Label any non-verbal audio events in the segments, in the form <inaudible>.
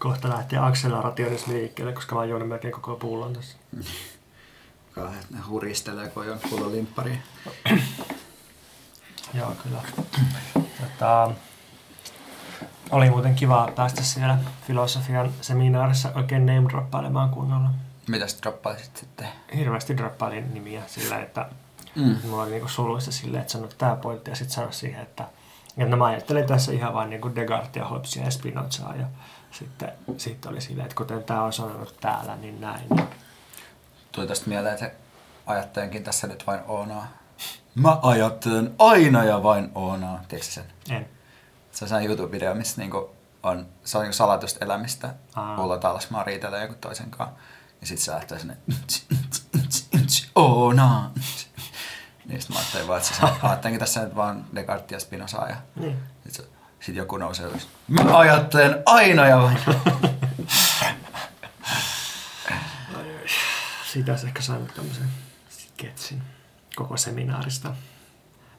Kohta lähtee akseleraatioidessa liikkeelle, koska mä oon melkein koko pullon tässä. <laughs> Kauhean, ne huristelee, kun on pullo limppari. <clears throat> Joo, kyllä. Tota, oli muuten kiva päästä siellä filosofian seminaarissa oikein name droppailemaan kunnolla. Mitä sä droppaisit sitten? Hirveästi droppailin nimiä sillä, että Mm. mulla oli niinku suluissa silleen, että sanot tää pointti ja sitten sano siihen, että ja no mä ajattelin tässä ihan vain niinku Descartesia, Hobbesia ja Spinozaa ja sitten, sitten oli silleen, että kuten tää on sanonut täällä, niin näin. Tuli tästä mieleen, että ajattelenkin tässä nyt vain Oonaa. Mä ajattelen aina ja vain Oonaa. Tiedätkö sen? En. Se on sellainen YouTube-video, missä niinku on, se on niinku salatusta elämistä. Aa. Ulla Talasmaa riitelee joku toisen kanssa. Ja sit se lähtee sinne Oonaa. Niin sit mä ajattelin vaan, että se ajattelenkin tässä nyt vaan Descartes ja Spinozaa. Ja Niin. sit, se, sit joku nousee ylös. Mä ajattelen aina ja vain Siitä olisi ehkä saanut tämmöisen sketsin koko seminaarista.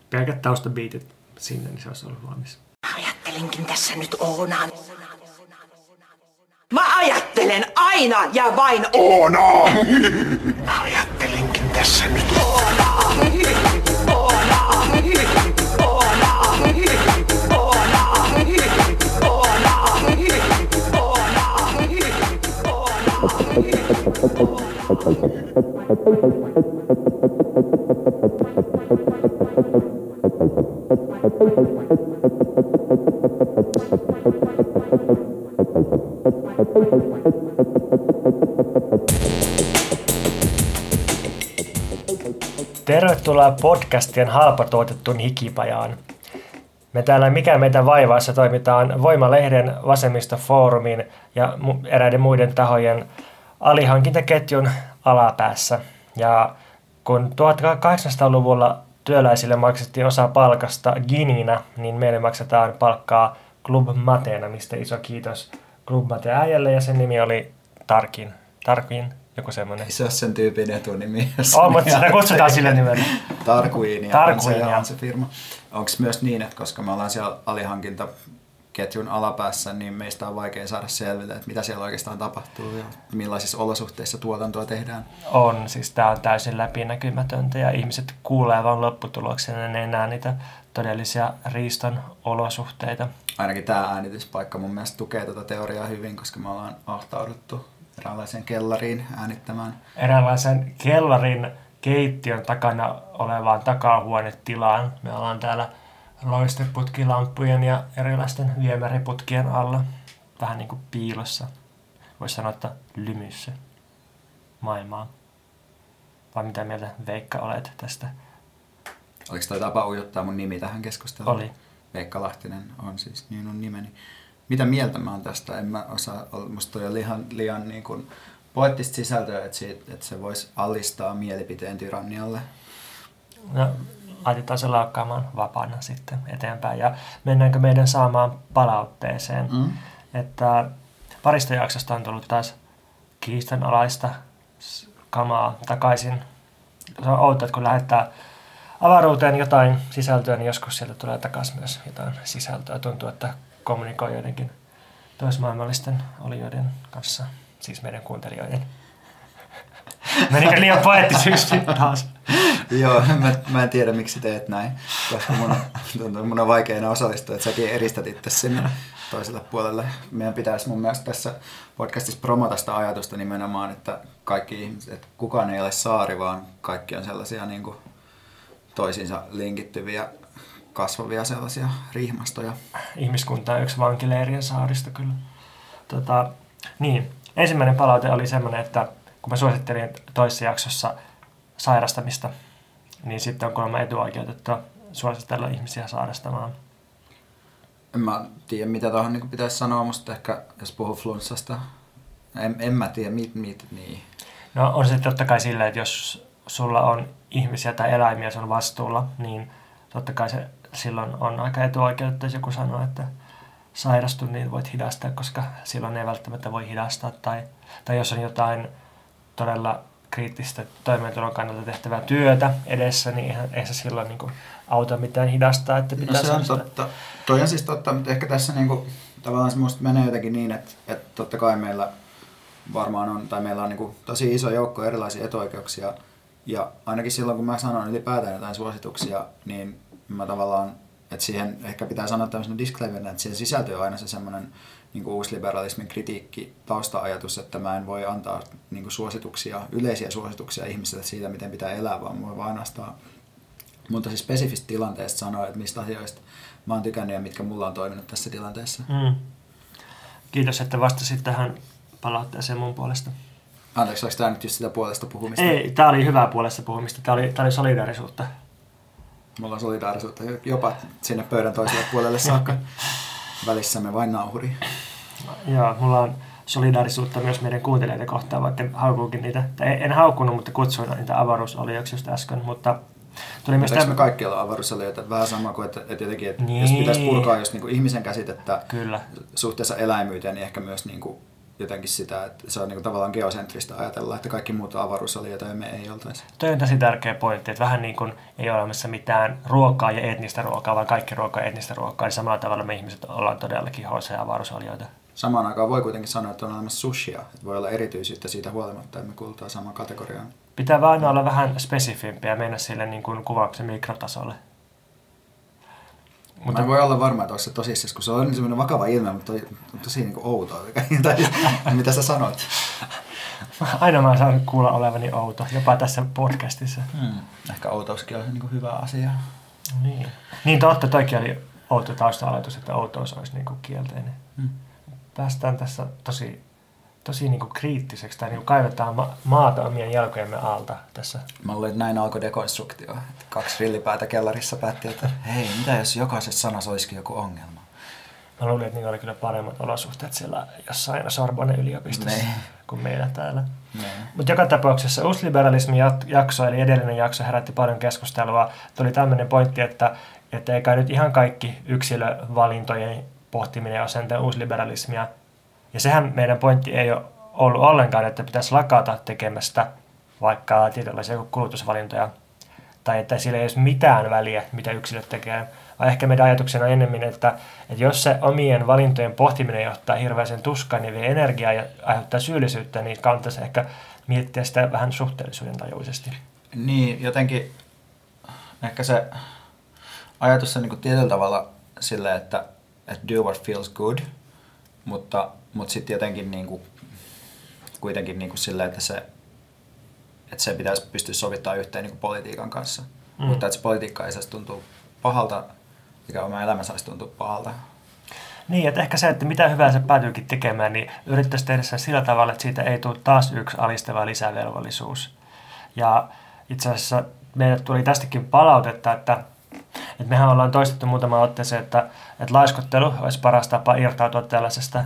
Pelkät taustabiitit sinne, niin se olisi ollut valmis. Ajattelenkin tässä nyt Oonaan. Mä ajattelen aina ja vain Oonaa. Mä ajattelenkin tässä nyt Tervetuloa podcastien halpatuotettuun hikipajaan. Me täällä Mikä meitä vaivaassa toimitaan Voimalehden, Vasemmistofoorumin ja eräiden muiden tahojen alihankintaketjun alapäässä. Ja kun 1800-luvulla työläisille maksettiin osa palkasta gininä, niin meille maksetaan palkkaa Club Mateena, mistä iso kiitos Club Mate äijälle ja sen nimi oli Tarkin. Tarkin, joku semmoinen. Ei se ole sen tyypin etunimi. <laughs> On, mutta sitä kutsutaan sillä nimellä. Tarkuinia, Tarkuinia. on, se, on se firma. Onko myös niin, että koska me ollaan siellä alihankintaketjun alapäässä, niin meistä on vaikea saada selville, että mitä siellä oikeastaan tapahtuu ja millaisissa olosuhteissa tuotantoa tehdään. On, siis tämä on täysin läpinäkymätöntä ja ihmiset kuulee vaan lopputuloksen ja ne ei näe niitä todellisia riiston olosuhteita. Ainakin tämä äänityspaikka mun mielestä tukee tätä teoriaa hyvin, koska me ollaan ahtauduttu eräänlaiseen kellariin äänittämään. Eräänlaisen kellarin keittiön takana olevaan takahuonetilaan. Me ollaan täällä loisteputkilamppujen ja erilaisten viemäriputkien alla. Vähän niin kuin piilossa. Voisi sanoa, että lymyssä maailmaan. Vai mitä mieltä Veikka olet tästä? Oliko toi tapa ujuttaa mun nimi tähän keskusteluun? Oli. Veikka Lahtinen on siis minun nimeni. Mitä mieltä mä oon tästä? En mä osaa, musta toi on liian, liian niin kuin poettista sisältöä, että, siitä, että se voisi alistaa mielipiteen tyrannialle. No, laitetaan se laukkaamaan vapaana sitten eteenpäin. Ja mennäänkö meidän saamaan palautteeseen? Mm. Että parista jaksosta on tullut taas kiistanalaista kamaa takaisin. Se on outoa, että kun lähettää avaruuteen jotain sisältöä, niin joskus sieltä tulee takaisin myös jotain sisältöä. Tuntuu, että kommunikoi joidenkin toismaailmallisten olijoiden kanssa, siis meidän kuuntelijoiden. Menikö liian <laughs> poettisyys nyt taas? Joo, mä, mä en tiedä miksi teet näin, koska mun on, tuntuu, mun on vaikea enää osallistua, että säkin eristät itse sinne toiselle puolelle. Meidän pitäisi mun mielestä tässä podcastissa promota sitä ajatusta nimenomaan, että kaikki ihmiset, että kukaan ei ole saari, vaan kaikki on sellaisia niin kuin toisiinsa linkittyviä kasvavia sellaisia riihmastoja. ihmiskunta on yksi vankileirien saarista kyllä. Tota, niin, ensimmäinen palaute oli semmoinen, että kun mä suosittelin toisessa jaksossa sairastamista, niin sitten on kuulemma etuoikeutettua suositella ihmisiä sairastamaan. En mä tiedä, mitä tuohon niin pitäisi sanoa, mutta ehkä jos puhuu flunssasta, en, en mä tiedä, mit, mit, niin. No on se totta kai silleen, että jos sulla on ihmisiä tai eläimiä sun vastuulla, niin totta kai se silloin on aika etuoikeutettu, jos joku sanoo, että sairastu, niin voit hidastaa, koska silloin ei välttämättä voi hidastaa. Tai, tai jos on jotain todella kriittistä toimeentulon kannalta tehtävää työtä edessä, niin eihän, ei se silloin niin kuin auta mitään hidastaa. Että No pitää se on totta. Toi on siis totta, mutta ehkä tässä niinku, tavallaan se musta menee jotenkin niin, että, että totta kai meillä varmaan on, tai meillä on niin kuin tosi iso joukko erilaisia etuoikeuksia. Ja ainakin silloin, kun mä sanon ylipäätään jotain suosituksia, niin mä tavallaan, että siihen ehkä pitää sanoa tämmöisenä disclaimerina, että siihen sisältyy aina se semmoinen niin kuin uusliberalismin kritiikki, tausta-ajatus, että mä en voi antaa niin kuin suosituksia, yleisiä suosituksia ihmisille siitä, miten pitää elää, vaan mä voin ainoastaan mutta siis spesifistä tilanteesta sanoa, että mistä asioista mä oon tykännyt ja mitkä mulla on toiminut tässä tilanteessa. Mm. Kiitos, että vastasit tähän palautteeseen mun puolesta. Anteeksi, oliko tämä nyt just sitä puolesta puhumista? Ei, tämä oli hyvää puolesta puhumista. Tämä oli, tämä oli solidaarisuutta. Mulla on solidaarisuutta jopa sinne pöydän toiselle puolelle saakka. Välissämme vain nauhuri. Joo, mulla on solidaarisuutta myös meidän kuuntelijoiden kohtaan, vaikka haukuukin niitä. Tai en haukkunut, mutta kutsuin niitä avaruusolioiksi just äsken. Mutta tuli myös tämä... me kaikki olla avaruusolioita? Vähän sama kuin, että, että jotenkin, että niin. jos pitäisi purkaa just niin kuin ihmisen käsitettä Kyllä. suhteessa eläimyyteen, niin ehkä myös niin kuin jotenkin sitä, että se on niin kuin tavallaan geocentrista ajatella, että kaikki muut on avaruusolioita ja me ei oltaisi. Toi on tosi tärkeä pointti, että vähän niin kuin ei ole olemassa mitään ruokaa ja etnistä ruokaa, vaan kaikki ruokaa ja etnistä ruokaa, niin samalla tavalla me ihmiset ollaan todellakin HC ja avaruusolioita. Samaan aikaan voi kuitenkin sanoa, että on olemassa sushia, että voi olla erityisyyttä siitä huolimatta, että me kuulutaan samaan kategoriaan. Pitää vaan olla vähän spesifimpiä mennä sille niin kuin kuvauksen mikrotasolle. Mutta voi olla varma, että se tosissaan, kun se on semmoinen vakava ilme, mutta tosi, tosi niin kuin outoa. <laughs> tai, mitä sä sanot? Aina mä saan kuulla olevani outo, jopa tässä podcastissa. Hmm. Ehkä outouskin on niin kuin hyvä asia. Niin, niin totta, toikin oli outo tausta-aloitus, että outous olisi niin kuin kielteinen. Hmm. Päästään tässä tosi tosi niin kuin kriittiseksi tai niin kuin kaivetaan ma- maata omien jalkojemme alta tässä. Mä luulen, että näin alkoi dekonstruktio. Kaksi rillipäätä kellarissa päätti, että hei, mitä jos jokaisessa sanassa olisikin joku ongelma? Mä luulin, että niillä oli kyllä paremmat olosuhteet siellä jossain Sorbonne yliopistossa ne. kuin meillä täällä. Mutta joka tapauksessa uusliberalismin jakso, eli edellinen jakso, herätti paljon keskustelua. Tuli tämmöinen pointti, että, että eikä nyt ihan kaikki yksilövalintojen pohtiminen ole sentään uusliberalismia, ja sehän meidän pointti ei ole ollut ollenkaan, että pitäisi lakata tekemästä vaikka tietynlaisia kulutusvalintoja, tai että sillä ei ole mitään väliä, mitä yksilöt tekee, vaan ehkä meidän ajatuksena on ennemmin, että, että jos se omien valintojen pohtiminen johtaa hirveäsen tuskaan ja vie energiaa ja aiheuttaa syyllisyyttä, niin kannattaisi ehkä miettiä sitä vähän suhteellisuuden tajuisesti. Niin, jotenkin ehkä se ajatus on niin tietyllä tavalla silleen, että, että do what feels good, mutta mutta sitten jotenkin niin kuin, kuitenkin niin kuin silleen, että se, että se pitäisi pystyä sovittamaan yhteen niin kuin politiikan kanssa. Mm. Mutta että se politiikka ei saisi tuntua pahalta, mikä oma elämä saisi tuntua pahalta. Niin, että ehkä se, että mitä hyvää se päätyykin tekemään, niin yrittäisi tehdä se sillä tavalla, että siitä ei tule taas yksi alistava lisävelvollisuus. Ja itse asiassa meille tuli tästäkin palautetta, että, että mehän ollaan toistettu muutama otteeseen, että, että laiskottelu olisi paras tapa irtautua tällaisesta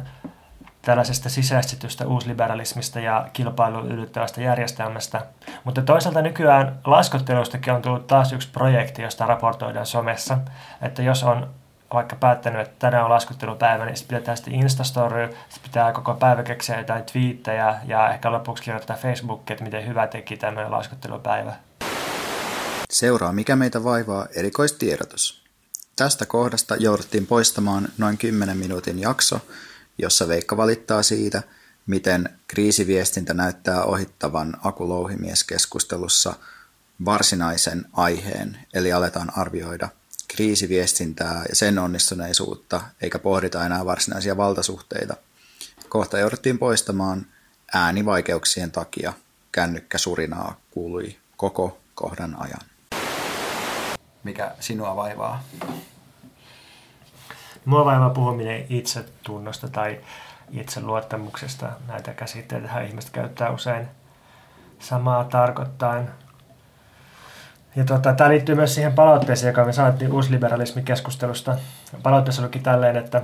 tällaisesta sisäistetystä uusliberalismista ja kilpailun yllyttävästä järjestelmästä. Mutta toisaalta nykyään laskottelustakin on tullut taas yksi projekti, josta raportoidaan somessa, että jos on vaikka päättänyt, että tänään on laskuttelupäivä, niin sitten pidetään sitten Instastory, sitten pitää koko päivä keksiä jotain twiittejä ja ehkä lopuksi kirjoittaa Facebookiin, että miten hyvä teki tämmöinen laskuttelupäivä. Seuraa Mikä meitä vaivaa erikoistiedotus. Tästä kohdasta jouduttiin poistamaan noin 10 minuutin jakso, jossa Veikka valittaa siitä, miten kriisiviestintä näyttää ohittavan Akulouhimies-keskustelussa varsinaisen aiheen, eli aletaan arvioida kriisiviestintää ja sen onnistuneisuutta, eikä pohdita enää varsinaisia valtasuhteita. Kohta jouduttiin poistamaan äänivaikeuksien takia. Kännykkä surinaa kuului koko kohdan ajan. Mikä sinua vaivaa? Mua vaivaa puhuminen itsetunnosta tai itseluottamuksesta. Näitä käsitteitä ihmiset käyttää usein samaa tarkoittain. Ja tota, tämä liittyy myös siihen palautteeseen, joka me saatiin uusliberalismikeskustelusta. Palautteessa luki tälleen, että,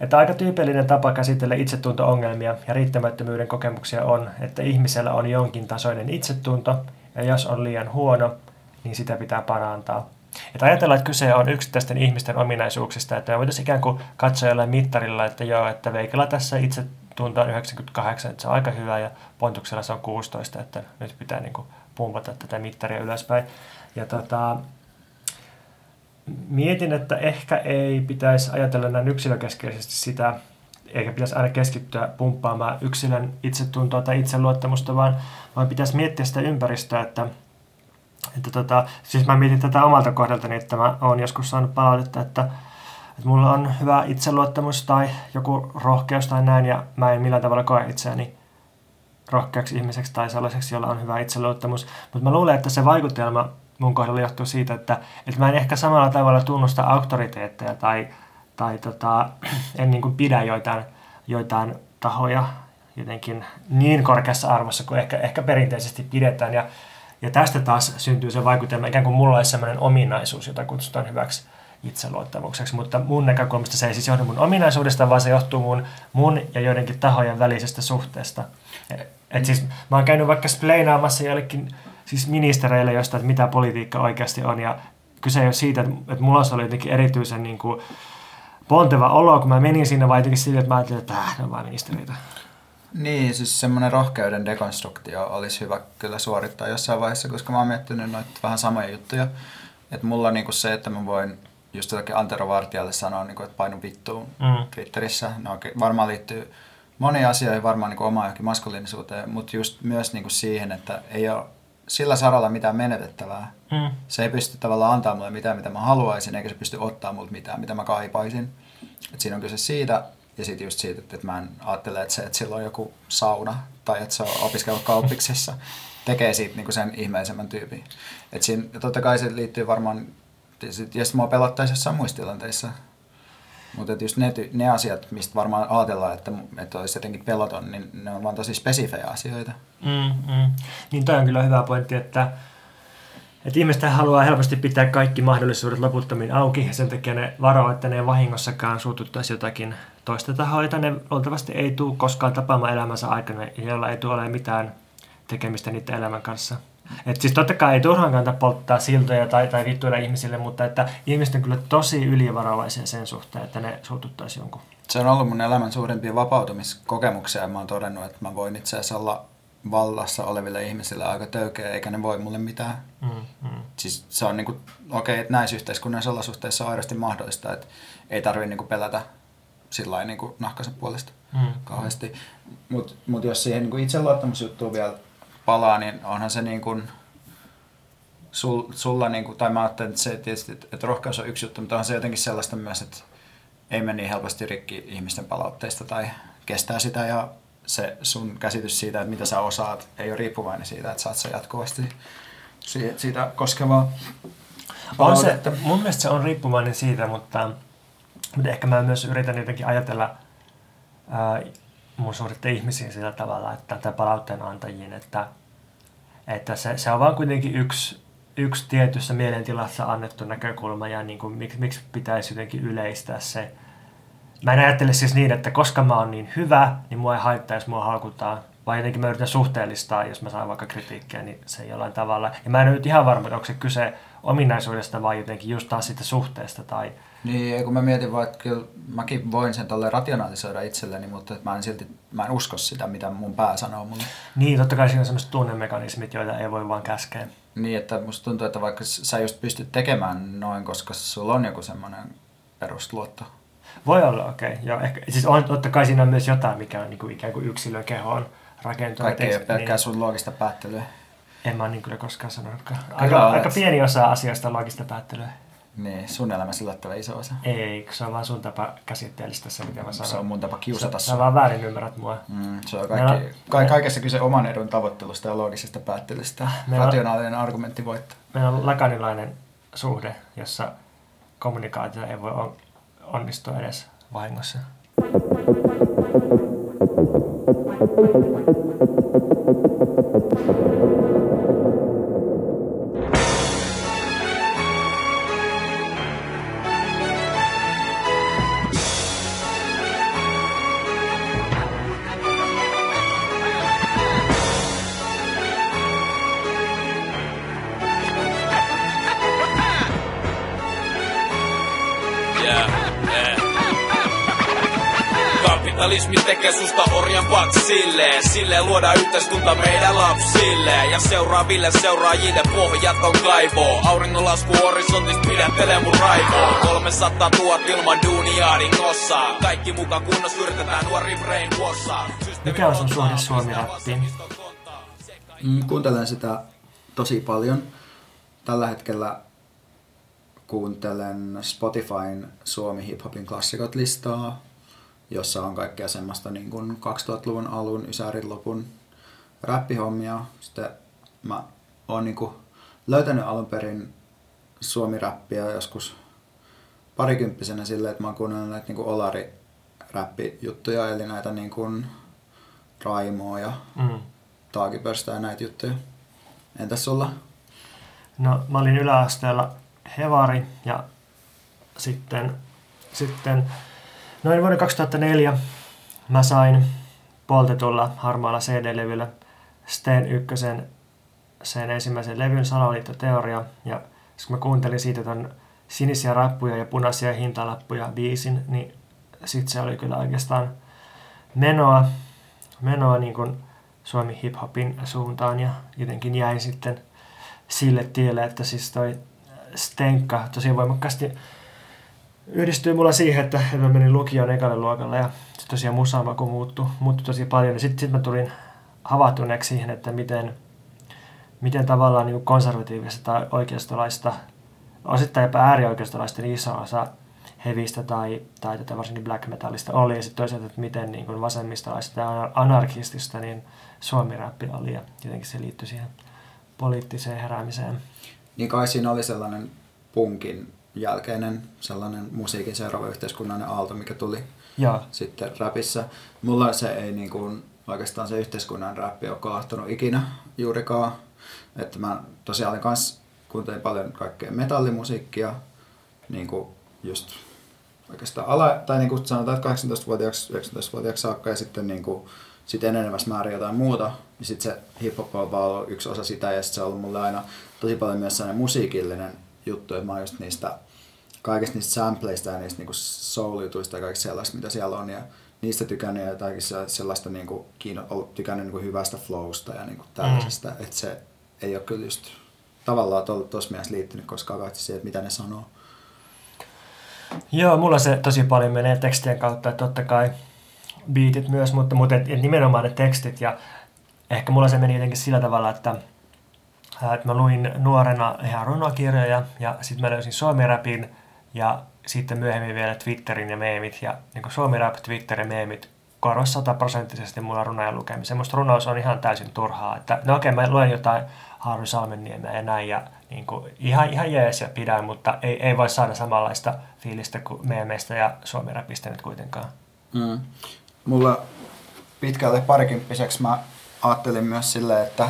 että aika tyypillinen tapa käsitellä itsetunto-ongelmia ja riittämättömyyden kokemuksia on, että ihmisellä on jonkin tasoinen itsetunto, ja jos on liian huono, niin sitä pitää parantaa. Että ajatellaan, että kyse on yksittäisten ihmisten ominaisuuksista, että me voitaisiin ikään kuin katsoa jollain mittarilla, että joo, että Veikalla tässä itse tuntuu 98, että se on aika hyvä ja Pontuksella se on 16, että nyt pitää niin kuin pumpata tätä mittaria ylöspäin. Ja tota, mietin, että ehkä ei pitäisi ajatella näin yksilökeskeisesti sitä, eikä pitäisi aina keskittyä pumppaamaan yksilön itsetuntoa tai itseluottamusta, vaan, vaan pitäisi miettiä sitä ympäristöä, että, että tota, siis mä mietin tätä omalta kohdaltani, että mä oon joskus saanut palautetta, että, että mulla on hyvä itseluottamus tai joku rohkeus tai näin, ja mä en millään tavalla koe itseäni rohkeaksi ihmiseksi tai sellaiseksi, jolla on hyvä itseluottamus. Mutta mä luulen, että se vaikutelma mun kohdalla johtuu siitä, että, että mä en ehkä samalla tavalla tunnusta auktoriteetteja tai, tai tota, <clears throat> en niin kuin pidä joitain, joitain tahoja jotenkin niin korkeassa arvossa kuin ehkä, ehkä perinteisesti pidetään. Ja, ja tästä taas syntyy se vaikutelma, ikään kuin mulla olisi sellainen ominaisuus, jota kutsutaan hyväksi itseluottamukseksi, mutta mun näkökulmasta se ei siis johdu mun ominaisuudesta, vaan se johtuu mun, mun ja joidenkin tahojen välisestä suhteesta. Et siis mä oon käynyt vaikka spleinaamassa jollekin siis ministereille jostain, että mitä politiikka oikeasti on, ja kyse ei ole siitä, että, mulla oli jotenkin erityisen niin kuin, ponteva olo, kun mä menin sinne, vai jotenkin siitä, että mä ajattelin, että äh, ne on vain ministeriöitä. Niin, siis semmoinen rohkeuden dekonstruktio olisi hyvä kyllä suorittaa jossain vaiheessa, koska mä oon miettinyt noita vähän samoja juttuja. Että mulla on niinku se, että mä voin just jotakin Antero Vartijalle sanoa, niinku, että painu vittuun Mm. Twitterissä. No, okei, varmaan liittyy moniin asioihin, varmaan niinku omaan johonkin maskuliinisuuteen, mutta just myös niinku siihen, että ei ole sillä saralla mitään menetettävää. Mm. Se ei pysty tavallaan antaa mulle mitään, mitä mä haluaisin, eikä se pysty ottaa multa mitään, mitä mä kaipaisin. Et siinä on kyse siitä, ja sitten just siitä, että mä en ajattele, että se, että sillä on joku sauna, tai että se on opiskellut kauppiksessa, <laughs> tekee siitä niinku sen ihmeellisemmän tyypin. Et siinä, ja totta kai se liittyy varmaan, ja mua pelottaisi jossain muissa tilanteissa. Mutta just ne, ne asiat, mistä varmaan ajatellaan, että, että olisi jotenkin peloton, niin ne on vaan tosi spesifejä asioita. Mm, mm. Niin toi on kyllä hyvä pointti, että, että ihmiset haluaa helposti pitää kaikki mahdollisuudet loputtomiin auki ja sen takia ne varoo, että ne vahingossakaan suututtaisi jotakin toista tahoa, jota ne luultavasti ei tule koskaan tapaamaan elämänsä aikana jolla ei tule olemaan mitään tekemistä niiden elämän kanssa. Et siis totta kai ei turhaan kannata polttaa siltoja tai, tai vittuilla ihmisille, mutta että ihmiset on kyllä tosi ylivarovaisia sen suhteen, että ne suututtaisi jonkun. Se on ollut mun elämän suurimpia vapautumiskokemuksia ja mä oon todennut, että mä voin itse asiassa olla vallassa oleville ihmisille aika töykeä, eikä ne voi mulle mitään. Mm, mm. Siis se on niinku, okei, että näissä yhteiskunnallisissa olosuhteissa on aidosti mahdollista, että ei tarvitse niinku pelätä sillä lailla niinku nahkansa puolesta Mm. kauheasti. Mutta mut jos siihen niinku itseluottamusjuttuun vielä palaa, niin onhan se niinku, sul, sulla, niinku, tai mä ajattelen, että se tietysti, että, että rohkeus on yksi juttu, mutta onhan se jotenkin sellaista myös, että ei mene niin helposti rikki ihmisten palautteista tai kestää sitä ja se sun käsitys siitä, että mitä sä osaat, ei ole riippuvainen siitä, että saat sä jatkuvasti siitä, koskevaa On se, mun mielestä se on riippuvainen siitä, mutta, mutta ehkä mä myös yritän jotenkin ajatella ää, mun suhdetta ihmisiin sillä tavalla, että tai palautteen antajiin, että, että se, se on vaan kuitenkin yksi, yksi tietyssä mielentilassa annettu näkökulma ja niin kuin, miksi, miksi pitäisi jotenkin yleistää se. Mä en ajattele siis niin, että koska mä oon niin hyvä, niin mua ei haittaa, jos mua haukutaan. Vaan jotenkin mä yritän suhteellistaa, jos mä saan vaikka kritiikkiä, niin se jollain tavalla. Ja mä en nyt ihan varma, että onko se kyse ominaisuudesta vai jotenkin just taas siitä suhteesta. Tai... Niin, kun mä mietin vaan, että kyllä mäkin voin sen tolle rationalisoida itselleni, mutta että mä en silti, mä en usko sitä, mitä mun pää sanoo mulle. Niin, totta kai siinä on sellaiset tunnemekanismit, joita ei voi vaan käskeä. Niin, että musta tuntuu, että vaikka sä just pystyt tekemään noin, koska sulla on joku semmoinen perusluotto. Voi olla, okei. Okay. Joo, ehkä, siis on, totta kai siinä on myös jotain, mikä on niin kuin, ikään kuin yksilön kehoon rakentunut. Kaikki ei ole pelkkää niin, sun loogista päättelyä. en mä niin kyllä koskaan sanonutkaan. Aika, aika pieni osa asioista on loogista päättelyä. Niin, sun elämässä yllättävän iso osa. Ei, kun se on vaan sun tapa käsitteellistä se, mitä mä sanon. Se on mun tapa kiusata Sä, sä vaan väärin ymmärrät mua. Mm, se on kaikki, on- ka- kaikessa kyse oman edun tavoittelusta ja loogisesta päättelystä. Meillä on- Rationaalinen argumentti voittaa. Meillä on lakanilainen suhde, jossa kommunikaatio ei voi onnistua edes vahingossa. Yeah, yeah. Kapitalismi tekee susta orjan silleen Silleen luoda yhteiskunta meidän lapsille. Ja seuraaville seuraajille pohjat on kaivoo Auringonlasku horisontista pidättelee mun raivoa 300 000 ilman duunia dingossa Kaikki mukaan kunnossa yritetään nuori brain wassa Mikä on sun suhde suomi-rappiin? Mm, kuuntelen sitä tosi paljon. Tällä hetkellä kuuntelen Spotifyn Suomi Hip Hopin klassikot listaa, jossa on kaikkea semmoista niin kuin 2000-luvun alun, Ysärin lopun räppihommia. Sitten mä oon niin kuin löytänyt alun perin suomi-räppiä joskus parikymppisenä silleen, että mä oon kuunnellut näitä niin kuin olari räppijuttuja, eli näitä niin kuin Raimoa ja mm. Taakipörstä ja näitä juttuja. Entäs sulla? No mä olin yläasteella Hevari ja sitten, sitten noin vuoden 2004 mä sain poltetulla harmaalla CD-levyllä Steen ykkösen sen ensimmäisen levyn Salaliittoteoria. Ja kun mä kuuntelin siitä ton sinisiä rappuja ja punaisia hintalappuja biisin, niin sit se oli kyllä oikeastaan menoa, menoa niin kuin Suomi hip-hopin suuntaan. Ja jotenkin jäin sitten sille tielle, että siis toi Stenka tosi voimakkaasti yhdistyy mulla siihen, että mä menin lukioon ekalle luokalle ja sitten tosiaan musamaku muuttui, muuttui tosi paljon. Sitten sit mä tulin havahtuneeksi siihen, että miten, miten tavallaan niin konservatiivista tai oikeistolaista, osittain jopa äärioikeistolaisten iso osa hevistä tai, tai tätä varsinkin black metallista oli. Ja sitten toisaalta, että miten niin kuin vasemmistolaista ja anarkistista niin suomi-räppi oli ja jotenkin se liittyi siihen poliittiseen heräämiseen. Niin kai siinä oli sellainen punkin jälkeinen sellainen musiikin seuraava yhteiskunnallinen aalto, mikä tuli ja. sitten räpissä. Mulla se ei niin kuin, oikeastaan se yhteiskunnan räppi ole kolahtunut ikinä juurikaan. Että mä tosiaan olin kanssa kuuntelin paljon kaikkea metallimusiikkia, niin kuin just oikeastaan ala, tai niin kuin sanotaan, että 18-vuotiaaksi, 19-vuotiaaksi saakka ja sitten niin kuin, sit enenevässä määrin jotain muuta. Ja sitten se hip-hop on vaan ollut yksi osa sitä ja sitten se on ollut mulle aina tosi paljon myös sellainen musiikillinen juttu, että mä oon just niistä kaikista niistä sampleista ja niistä niinku soul-jutuista ja kaikista sellaista, mitä siellä on. Ja niistä tykännyt ja jotakin sellaista niinku, kiinno, tykännyt niinku hyvästä flowsta ja niinku tällaisesta. Mm. Että se ei ole kyllä just tavallaan tuossa mielessä liittynyt koskaan kaikki siihen, että mitä ne sanoo. Joo, mulla se tosi paljon menee tekstien kautta, että totta kai biitit myös, mutta, mutta et, et nimenomaan ne tekstit ja ehkä mulla se meni jotenkin sillä tavalla, että, että mä luin nuorena ihan runokirjoja ja sitten mä löysin suomi-rapin ja sitten myöhemmin vielä Twitterin ja meemit ja niin suomi-rap, Twitter ja meemit korvasi sataprosenttisesti mulla runojen lukemisen. Musta runous on ihan täysin turhaa. Että, no okei, okay, mä luen jotain Harry Salmenniemeä ja näin ja niin kuin, ihan, ihan jees ja pidän, mutta ei, ei voi saada samanlaista fiilistä kuin meemeistä ja suomi-rapista nyt kuitenkaan. Mm. Mulla pitkälle parikymppiseksi mä ajattelin myös silleen, että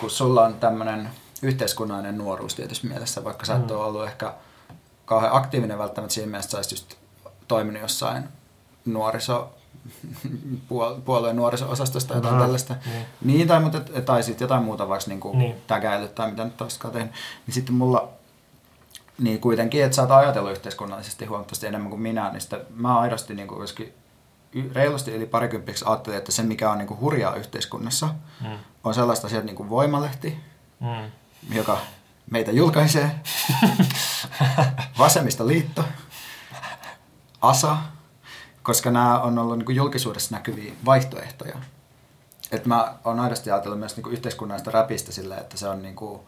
kun sulla on tämmöinen yhteiskunnallinen nuoruus tietysti mielessä, vaikka sä et mm. ole ollut ehkä kauhean aktiivinen välttämättä siinä mielessä, että sä just toiminut jossain nuoriso puolueen nuoriso-osastosta tai jotain tällaista. Niin. niin tai, mutta, tai sitten jotain muuta, vaikka niinku niin. tägäilyt tai mitä nyt olisikaan tehnyt. Niin sitten mulla niin kuitenkin, että sä oot ajatellut yhteiskunnallisesti huomattavasti enemmän kuin minä, niin sitten mä aidosti niin kuin reilusti yli parikymppiksi ajattelin, että se mikä on niin kuin hurjaa yhteiskunnassa mm. on sellaista asiat niin kuin Voimalehti, mm. joka meitä julkaisee, Vasemmistoliitto, ASA, koska nämä on ollut niin kuin julkisuudessa näkyviä vaihtoehtoja. Et mä oon aidosti ajatellut myös niin kuin yhteiskunnallista räpistä sillä, että se on niin kuin,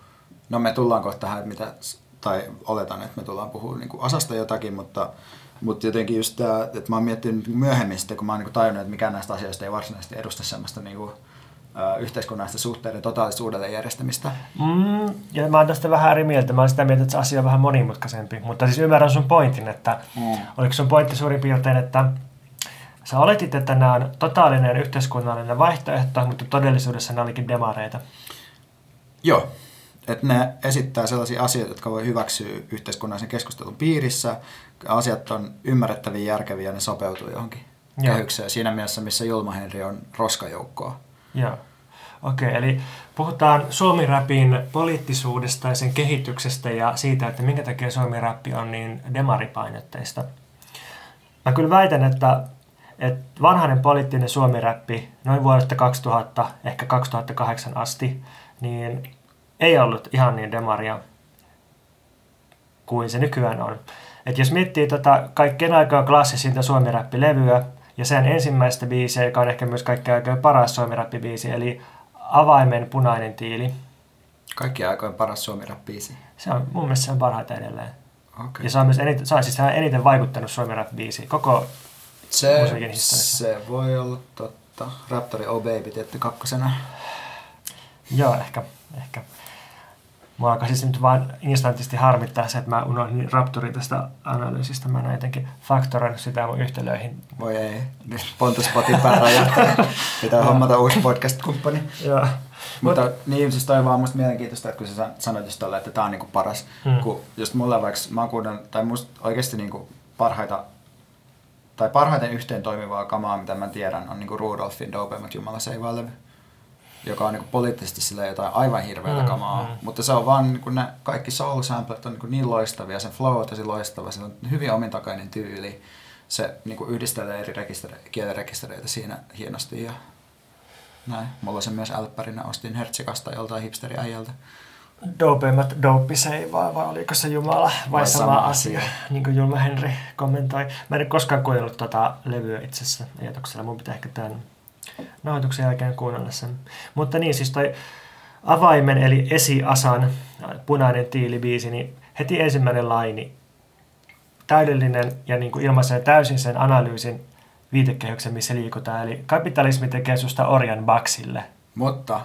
no me tullaan kohta tähän, mitä, tai oletan, että me tullaan puhumaan niin kuin asasta jotakin, mutta mutta jotenkin just tämä, että mä oon miettinyt myöhemmin sitten, kun mä oon niin tajunnut, että mikään näistä asioista ei varsinaisesti edusta semmoista niin kuin, yhteiskunnallista suhteiden totaalista uudelleenjärjestämistä. Mm, ja mä oon tästä vähän eri mieltä. Mä oon sitä mieltä, että se asia on vähän monimutkaisempi. Mutta siis ymmärrän sun pointin, että mm. oliko sun pointti suurin piirtein, että sä oletit, että nämä on totaalinen yhteiskunnallinen vaihtoehto, mutta todellisuudessa ne olikin demareita. Joo, että ne esittää sellaisia asioita, jotka voi hyväksyä yhteiskunnallisen keskustelun piirissä. Asiat on ymmärrettäviä, järkeviä ja ne sopeutuu johonkin Joo. kehykseen. Siinä mielessä, missä Julma Henri on roskajoukkoa. Joo. Okei, okay, eli puhutaan Suomi-räpin poliittisuudesta ja sen kehityksestä ja siitä, että minkä takia Suomi-räppi on niin demaripainotteista. Mä kyllä väitän, että että vanhainen poliittinen suomiräppi noin vuodesta 2000, ehkä 2008 asti, niin ei ollut ihan niin demaria kuin se nykyään on. Et jos miettii tota kaikkien aikaa klassisinta suomiräppilevyä ja sen ensimmäistä biisiä, joka on ehkä myös kaikkien aikaa paras suomiräppibiisi, eli Avaimen punainen tiili. Kaikki aikojen paras suomi biisi Se on, mun mielestä se on parhaita edelleen. Okay. Ja se on myös eniten, se on siis eniten vaikuttanut suomi biisi koko Se, musiikin historiassa. se voi olla totta. Raptori Oh Baby tietty kakkosena. Joo, ehkä. ehkä. Mua alkaa siis nyt vaan instantisti harmittaa se, että mä unohdin Raptorin tästä analyysistä. Mä en jotenkin faktoroinut sitä mun yhtälöihin. Voi ei. Nyt Pontus Potin päärajoittaa. <laughs> Pitää hommata uusi podcast-kumppani. Joo. Mutta niin, siis toi on vaan musta mielenkiintoista, että kun sä sanoit just tolle, että tää on niinku paras. Hmm. Kun just mulla vaikka, mä kuunnellut, tai musta oikeesti niinku parhaita, tai parhaiten yhteen toimivaa kamaa, mitä mä tiedän, on niinku Rudolfin Dopemat Jumala seivaa levy. Joka on niinku poliittisesti sillä jotain aivan hirveätä Mm, kamaa. mm. Mutta se on vaan niinku ne kaikki soul samplet on niinku niin loistavia, sen flow on tosi loistava, se on hyvin omintakainen tyyli. Se niinku yhdistelee eri rekistere- kielirekistereitä siinä hienosti ja näin. Mulla on se myös älppärinä, ostin Hertsikasta joltain hipsteriäijältä. Dopemat dooppiseivaa, vai oliko se Jumala vai, Vai sama, sama asia, asia. niin kuin Julma Henry kommentoi. Mä en ole koskaan kuunnellut tota levyä itse asiassa ajatuksella. Mun pitää ehkä tämän nauhoituksen jälkeen kuunnella sen. Mutta niin, siis toi avaimen eli esiasan punainen tiilibiisi, niin heti ensimmäinen laini täydellinen ja niin kuin ilmaisee täysin sen analyysin viitekehyksen, missä liikutaan. Eli kapitalismi tekee susta orjan baksille. Mutta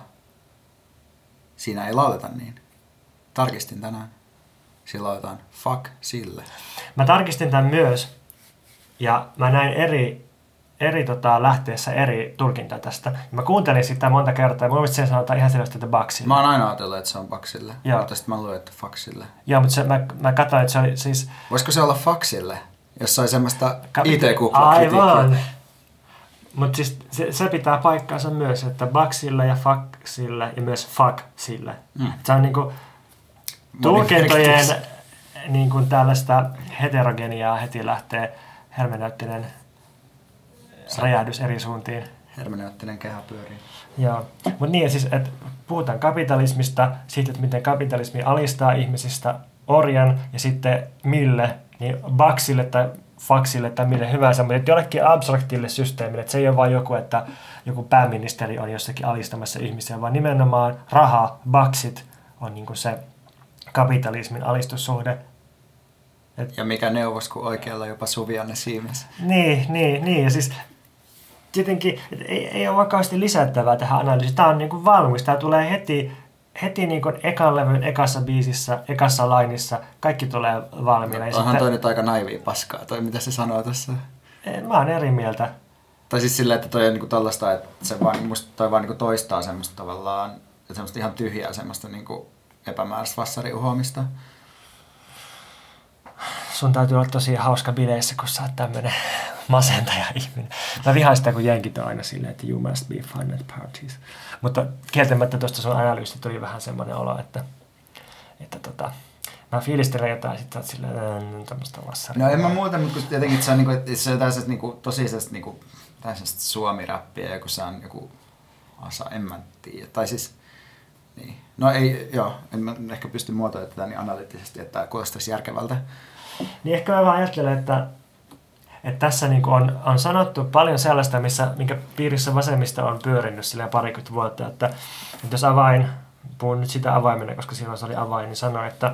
siinä ei lauleta niin. Tarkistin tänään. Sillä lauletaan fuck sille. Mä tarkistin tämän myös, ja mä näin eri, eri tota, lähteessä eri tulkinta tästä. Mä kuuntelin sitä monta kertaa, ja mun mielestä sen sanotaan ihan selvästi, että baksille. Mä oon aina ajatellut, että se on baksille. Joo. Mutta sitten mä luin, että fuck sille. Joo, mutta se, mä, mä katsoin, että se oli siis... Voisiko se olla faksille, jos sai semmoista kapita- IT-kuplaa Aivan! Mutta siis se, se, pitää paikkaansa myös, että baksille ja fucksille ja myös fuck sille. Mm. Se on niinku tulkintojen niinku tällaista heterogeniaa heti lähtee hermeneuttinen räjähdys eri suuntiin. Hermeneuttinen kehä pyörii. Joo, mutta niin siis, että puhutaan kapitalismista, siitä, että miten kapitalismi alistaa ihmisistä orjan ja sitten mille, niin baksille tai faksille tai mille hyvänsä, mutta että jollekin abstraktille systeemille, että se ei ole vain joku, että joku pääministeri on jossakin alistamassa ihmisiä, vaan nimenomaan raha, baksit on niin kuin se kapitalismin alistussuhde. Ja mikä neuvos, kun oikealla jopa Suvianne Siimes. Niin, niin, niin. Ja siis tietenkin et ei, ei ole vakaasti lisättävää tähän analyysiin. Tämä on niin kuin valmis. Tämä tulee heti, heti niin kuin ekan levyn, ekassa biisissä, ekassa lainissa. Kaikki tulee valmiina. Ja Onhan toi nyt aika naivia paskaa, toi mitä se sanoo tässä. Mä oon eri mieltä. Tai siis silleen, että toi on niinku tollasta, että se vaan, musta toi vaan niinku toistaa semmoista tavallaan, että semmoista ihan tyhjää semmoista niinku epämääräistä vassariuhoamista. Sun täytyy olla tosi hauska bileissä, kun sä oot tämmönen masentaja <laughs> ihminen. Mä vihaan sitä, kun jenkit on aina silleen, että you must be fun at parties. Mutta kieltämättä tuosta sun analyysi tuli vähän semmoinen olo, että, että tota, mä fiilistelen jotain ja sit sä oot silleen, "Mm, tämmöistä vassaria. No en mä muuta, mutta kun jotenkin se on, niinku, että se on tällaisesta niinku, tosi sellaista niinku, suomirappia, ja kun se on joku asa, en mä tiedä. Tai siis, niin. No ei, joo, en mä ehkä pysty muotoilemaan tätä niin analyyttisesti, että kuulostaisi järkevältä. Niin ehkä mä vaan ajattelen, että, että tässä niin on, on sanottu paljon sellaista, missä, minkä piirissä vasemmista on pyörinyt silleen parikymmentä vuotta, että, että jos avain, puhun nyt sitä avaimena, koska silloin se oli avain, niin sanoi, että,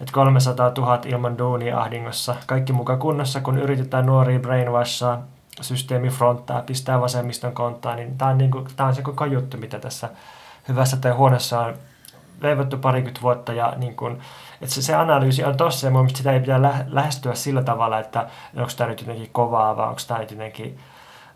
että 300 000 ilman duunia ahdingossa, kaikki mukaan kunnossa, kun yritetään nuoria brainwashaa, systeemi fronttaa, pistää vasemmiston konttaan, niin tämä on, niin kuin, tämä on se koko juttu, mitä tässä hyvässä tai huonossa on leivottu parikymmentä vuotta ja niin kuin, että se, se analyysi on tossa ja mun sitä ei pidä lä- lähestyä sillä tavalla, että onko tämä nyt jotenkin kovaa vai onko tämä jotenkin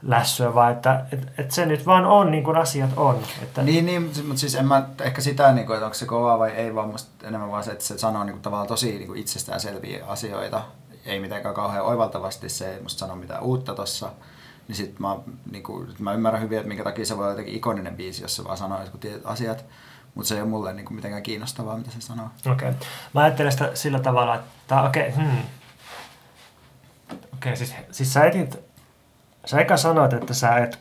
lässyä, vaan että et, et se nyt vaan on niin kuin asiat on. Että, Niin, niin mutta siis en mä ehkä sitä, niin kuin, että onko se kovaa vai ei, vaan musta enemmän vaan se, että se sanoo niin kuin, tavallaan tosi niin kuin itsestäänselviä asioita. Ei mitenkään kauhean oivaltavasti, se ei musta sano mitään uutta tossa. Niin sit mä, niin kuin, mä ymmärrän hyvin, että minkä takia se voi olla jotenkin ikoninen biisi, jos se vaan sanoo jotkut tietyt asiat. Mutta se ei ole mulle niin kuin, mitenkään kiinnostavaa, mitä se sanoo. Okei. Okay. Mä ajattelen sitä sillä tavalla, että okei, okay, hmm. okay, siis, siis sä etit sä eka sanoit, että sä et,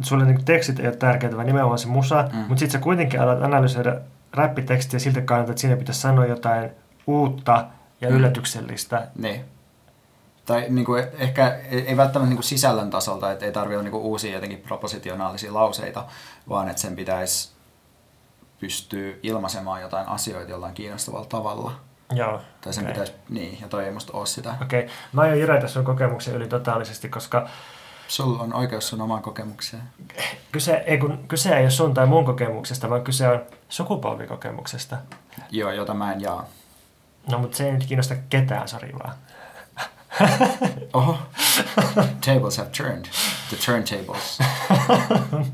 sulle niin tekstit ei ole tärkeitä, vaan nimenomaan se musa, mm. mutta sitten sä kuitenkin alat analysoida räppitekstiä siltä kannalta, että siinä pitäisi sanoa jotain uutta ja Mm. yllätyksellistä. Niin. Tai niin kuin, ehkä ei ei välttämättä niin kuin sisällön tasolta, että ei tarvitse olla niin kuin uusia jotenkin propositionaalisia lauseita, vaan että sen pitäisi pystyä ilmaisemaan jotain asioita jollain kiinnostavalla tavalla. Joo. Tai sen okei. pitäisi, niin, ja toi ei musta ole sitä. Okei, mä aion jyrätä sun kokemuksen yli totaalisesti, koska Sulla on oikeus sun omaan kokemukseen. kyse ei, kun, kyse ei ole sun tai mun kokemuksesta, vaan kyse on sukupolvikokemuksesta. Joo, jota mä en jaa. No, mutta se ei nyt kiinnosta ketään, sori vaan. <laughs> Oho. Tables have turned. The turntables. <laughs>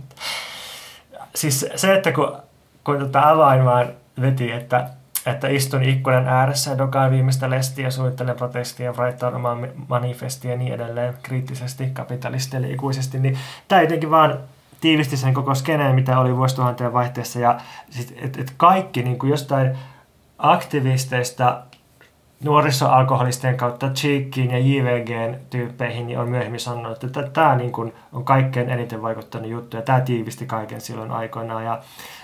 Siis se, että kun, kun avain vaan veti, että, että istun ikkunan ääressä ja dokaan viimeistä lestiä suunnittelen protestia ja writaan omaa manifestia ja niin edelleen kriittisesti, kapitalisteille ikuisesti, niin tämä jotenkin vaan tiivisti sen koko skeneen, mitä oli vuosituhanteen vaihteessa. Ja sit, et, et kaikki niin kuin jostain aktivisteista nuorisoalkoholistien kautta Cheekkiin ja JVGn tyyppeihin niin on myöhemmin sanonut, että tämä niin kuin on kaikkein eniten vaikuttanut juttu ja tämä tiivisti kaiken silloin aikoinaan. Ja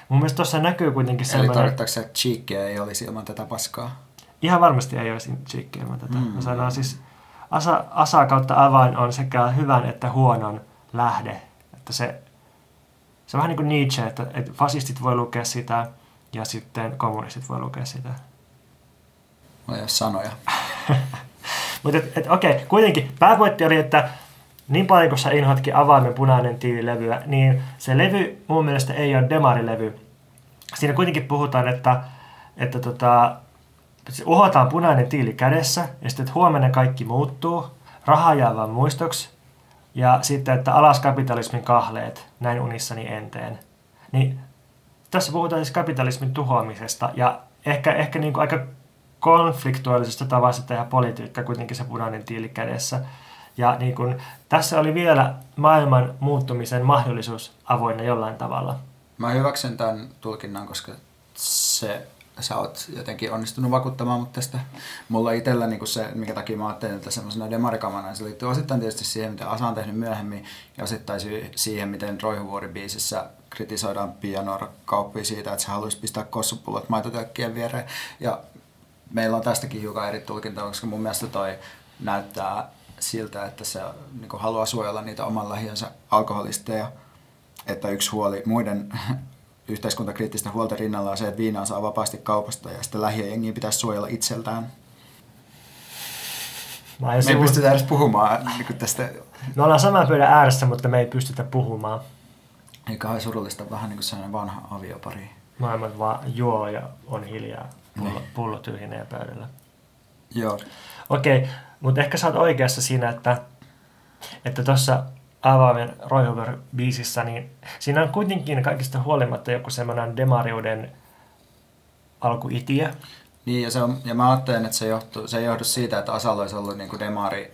mun mielestä tuossa näkyy kuitenkin Eli semmoinen, tarkoittaako se, että cheekkiä ei olisi ilman tätä paskaa? ihan varmasti ei olisi Cheekkiä ilman tätä. Mm. Mm. Mä sanon siis, asa, asa kautta avain on sekä hyvän että huonon lähde. Että se, se on vähän niin kuin Nietzsche, että, että fasistit voi lukea sitä ja sitten kommunistit voi lukea sitä. Mulla ei ole sanoja. <laughs> Mutta okei, kuitenkin pääpointti oli, että niin paljon kuin sä inhoatkin avaimen punainen tiililevyä, niin se levy mun mielestä ei ole demarilevy. Siinä kuitenkin puhutaan, että, että tota, uhotaan punainen tiili kädessä ja sitten, että huomenna kaikki muuttuu, raha jää vaan muistoksi ja sitten, että alas kapitalismin kahleet, näin unissani enteen. Niin tässä puhutaan siis kapitalismin tuhoamisesta ja ehkä, ehkä niin kuin aika konfliktuaalisesta tavasta tehdä politiikkaa, kuitenkin se punainen tiili kädessä. Ja niin kun, tässä oli vielä maailman muuttumisen mahdollisuus avoinna jollain tavalla. Mä hyväksyn tämän tulkinnan, koska se, sä oot jotenkin onnistunut vakuuttamaan mut tästä. Mulla itsellä niin se, mikä takia mä ajattelin, että semmoisena demarikamana, se liittyy osittain tietysti siihen, mitä Asa on tehnyt myöhemmin, ja osittain siihen, miten Roihuvuori-biisissä kritisoidaan pianorakauppia siitä, että se haluaisi pistää kossupullot maitotökkien viereen. Ja meillä on tästäkin hiukan eri tulkintaa, koska mun mielestä toi näyttää siltä, että se niin haluaa suojella niitä oman lähiönsä alkoholisteja. Että yksi huoli muiden <laughs> yhteiskuntakriittisten huolten rinnalla on se, että viinaa saa vapaasti kaupasta ja sitten lähiöjengiä pitäisi suojella itseltään. Mä Me ei pystytä edes puhumaan niin tästä, Me ollaan saman pöydän ääressä, mutta me ei pystytä puhumaan. ei kauhean surullista, vähän niin kuin sellainen vanha aviopari. Maailman vaan juo ja on hiljaa. Pullo, Niin. pullo tyhjenee pöydällä. Joo, Okei, mutta ehkä sä oot oikeassa siinä, että että tuossa avaimen Roihover-biisissä, niin siinä on kuitenkin kaikista huolimatta joku semmoinen demariuden alkuitiö. Niin, ja, se on, ja mä ajattelen, että se, johtuu, se ei johdu siitä, että Asalla olisi ollut niin kuin demari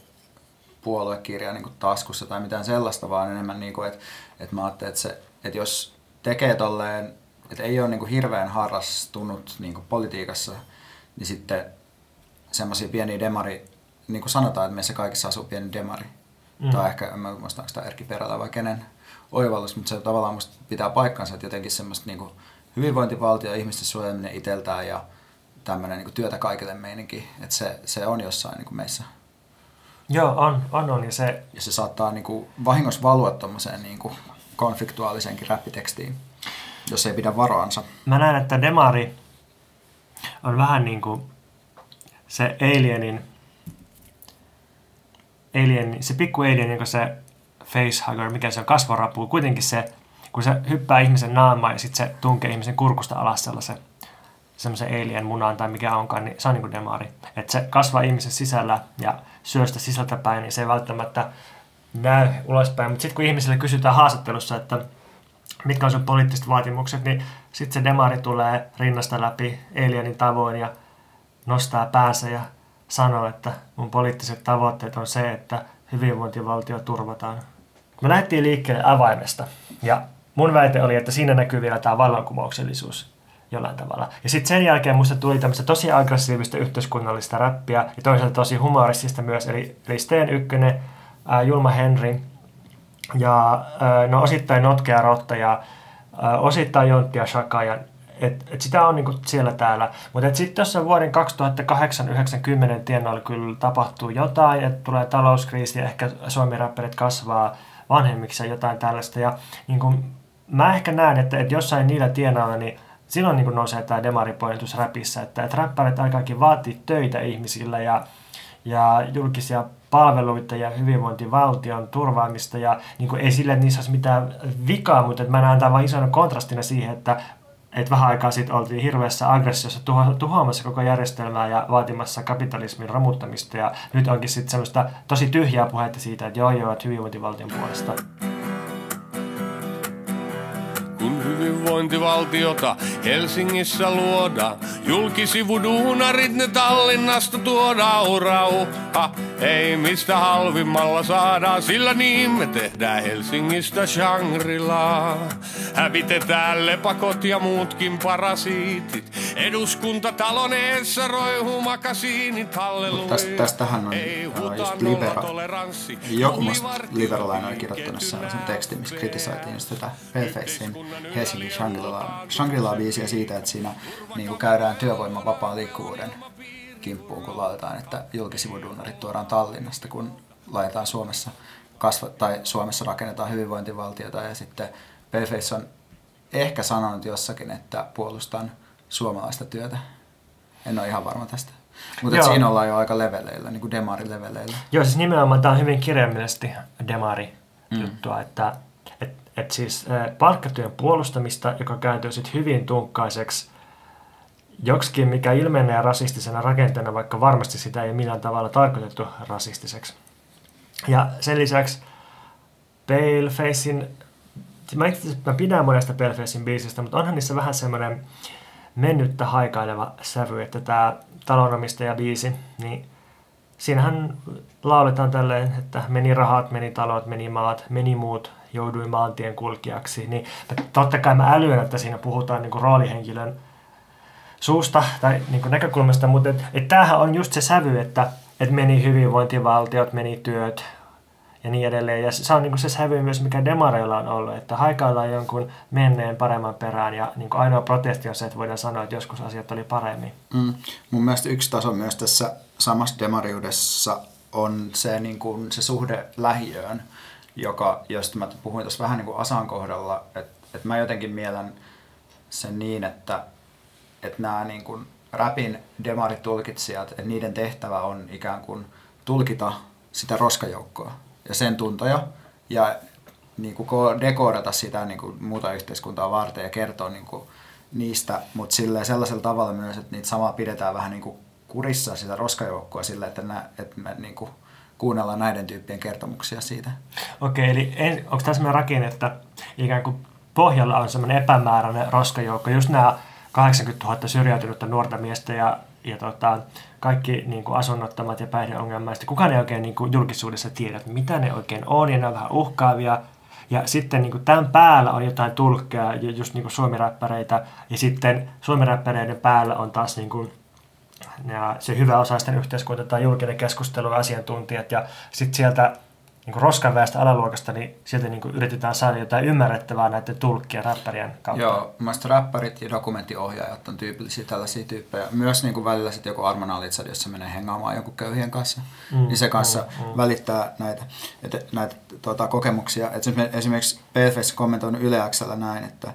puoluekirja niin kuin taskussa tai mitään sellaista, vaan enemmän niin kuin, että, että mä ajattelen, että, se, että jos tekee tolleen, että ei ole niin kuin hirveän harrastunut niin kuin politiikassa, niin sitten semmoisia pieniä demari, niin kuin sanotaan, että meissä kaikissa asuu pieni demari. Mm. Tai ehkä, en mä muista, onko tämä Erkki Perälä vai kenen oivallus, mutta se tavallaan musta pitää paikkansa, että jotenkin semmoista niin kuin hyvinvointivaltio, ihmisten suojeleminen itseltään ja tämmöinen niin työtä kaikille meininki, että se, se on jossain niin kuin meissä. Joo, on, on, on. Ja se, Ja se saattaa niin kuin vahingossa valua tuommoiseen niin konfliktuaaliseenkin räppitekstiin, jos ei pidä varoansa. mä näen, että demari on vähän niin kuin se alienin, alien, se pikku alien, kuin se facehugger, mikä se on, kasvorapu, kuitenkin se, kun se hyppää ihmisen naamaan ja sitten se tunkee ihmisen kurkusta alas sellaisen semmoisen alien munaan tai mikä onkaan, niin se on niin kuin demari. Että se kasvaa ihmisen sisällä ja syö sitä sisältä päin, niin se ei välttämättä näy ulospäin. Mutta sitten kun ihmisille kysytään haastattelussa, että mitkä on sun poliittiset vaatimukset, niin sitten se demari tulee rinnasta läpi alienin tavoin ja nostaa päänsä ja sanoo, että mun poliittiset tavoitteet on se, että hyvinvointivaltio turvataan. Me lähdettiin liikkeelle avaimesta ja mun väite oli, että siinä näkyy vielä tämä vallankumouksellisuus jollain tavalla. Ja sitten sen jälkeen musta tuli tämmöistä tosi aggressiivista yhteiskunnallista räppiä ja toisaalta tosi humoristista myös, eli, eli Steen Ykkönen, Julma Henry ja no osittain Notkea Rotta ja osittain Jontti ja Shaka ja et, et sitä on niinku siellä täällä. Mutta sitten tuossa vuoden 2008-90 tienoilla kyllä tapahtuu jotain, että tulee talouskriisi ja ehkä suomi-räppärit kasvaa vanhemmiksi ja jotain tällaista. Ja niinku, mä ehkä näen, että, että jossain niillä tienoilla, niin silloin niin nousee tämä demaripointus räpissä, että, että räppärit aikaakin vaatii töitä ihmisille ja, ja julkisia palveluita ja hyvinvointivaltion turvaamista. Ja niin kuin ei sille, että niissä olisi mitään vikaa, mutta että mä näen tämän vain isona kontrastina siihen, että että vähän aikaa sitten oltiin hirveässä aggressiossa tuho- tuhoamassa koko järjestelmää ja vaatimassa kapitalismin romuttamista. Ja nyt onkin sitten semmoista tosi tyhjää puhetta siitä, että joo joo, että hyvinvointivaltion puolesta hyvinvointivaltiota Helsingissä luodaan. Julkisivuduunarit ne Tallinnasta tuodaan rauha. Ei mistä halvimmalla saadaan, sillä niin me tehdään Helsingistä Shangri-La. Hävitetään lepakot ja muutkin parasiitit. Eduskuntatalon eessä roihuu makasiinit, hallelujah. Tästä, tästähän on uh, just Libera. Joku musta Liberalainen oli kirjoittanut sellaisen tekstin, missä kritisoitiin just tätä Palefacein Helsingin Shangri-La, Shangri-La-biisiä siitä, että siinä niin käydään työvoiman vapaan liikkuvuuden kimppuun, kun laitetaan, että julkisivudunnarit tuodaan Tallinnasta, kun laitetaan Suomessa kasva, tai Suomessa rakennetaan hyvinvointivaltiota ja sitten Paleface on ehkä sanonut jossakin, että puolustan suomalaista työtä. En ole ihan varma tästä. Mutta siinä ollaan jo aika leveleillä, niin kuin demari-leveleillä. Joo, siis nimenomaan tämä on hyvin kirjaimellisesti demari-juttua, mm. että et, et siis palkkatyön puolustamista, joka kääntyy sitten hyvin tunkkaiseksi joksikin, mikä ilmenee rasistisena rakenteena, vaikka varmasti sitä ei millään tavalla tarkoitettu rasistiseksi. Ja sen lisäksi Palefacein, mä, mä pidän monesta Palefacein biisistä, mutta onhan niissä vähän semmoinen mennyttä haikaileva sävy, että tämä talonomistaja biisi, niin siinähän lauletaan tälleen, että meni rahat, meni talot, meni maat, meni muut, jouduin maantien kulkijaksi. Niin totta kai mä älyän, että siinä puhutaan niin kuin roolihenkilön suusta tai niin kuin näkökulmasta, mutta et, et tämähän on just se sävy, että et meni hyvinvointivaltiot, meni työt, ja niin edelleen. Ja se on niin kuin se sävy myös, mikä demareilla on ollut, että haikaillaan jonkun menneen paremman perään ja niin kuin ainoa protesti on se, että voidaan sanoa, että joskus asiat oli paremmin. Mm. Mun mielestä yksi taso myös tässä samassa demariudessa on se, niin kuin, se suhde lähiöön, joka, josta mä puhuin tuossa vähän niin kuin Asan kohdalla, että, että mä jotenkin mielen sen niin, että, että nämä niin kuin rapin demaritulkitsijat, että niiden tehtävä on ikään kuin tulkita sitä roskajoukkoa ja sen tuntoja ja niin kuin dekorata sitä niin kuin muuta yhteiskuntaa varten ja kertoa niin kuin niistä, mutta sellaisella tavalla myös, että niitä samaa pidetään vähän niin kuin kurissa sitä roskajoukkoa sillä, että, nä, että me niin kuin kuunnellaan näiden tyyppien kertomuksia siitä. Okei, eli onko tässä sellainen rakenne, että ikään kuin pohjalla on semmoinen epämääräinen roskajoukko, just nämä 80 000 syrjäytynyttä nuorta miestä ja, ja tota, kaikki niin kuin asunnottomat ja päihdeongelmaiset. Kukaan ei oikein niin kuin julkisuudessa tiedä, että mitä ne oikein on, ja ne on vähän uhkaavia. Ja sitten niin kuin tämän päällä on jotain tulkkeja, just niin kuin suomiräppäreitä, ja sitten suomiräppäreiden päällä on taas niin kuin ja se hyvä osaisten yhteiskunta tai julkinen keskustelu, asiantuntijat, ja sitten sieltä niin kuin roskan väestä alaluokasta, niin sieltä niin kuin yritetään saada jotain ymmärrettävää näiden tulkkien räppärien kautta. Joo, mielestäni räppärit ja dokumenttiohjaajat on tyypillisiä tällaisia tyyppejä. Myös niin kuin välillä sitten joku Arman Alitsad, jossa menee hengaamaan jonkun köyhien kanssa, mm, niin se kanssa mm, mm. välittää näitä, et, näitä tuota, kokemuksia. Et esimerkiksi Paleface kommentoinut Yle näin, että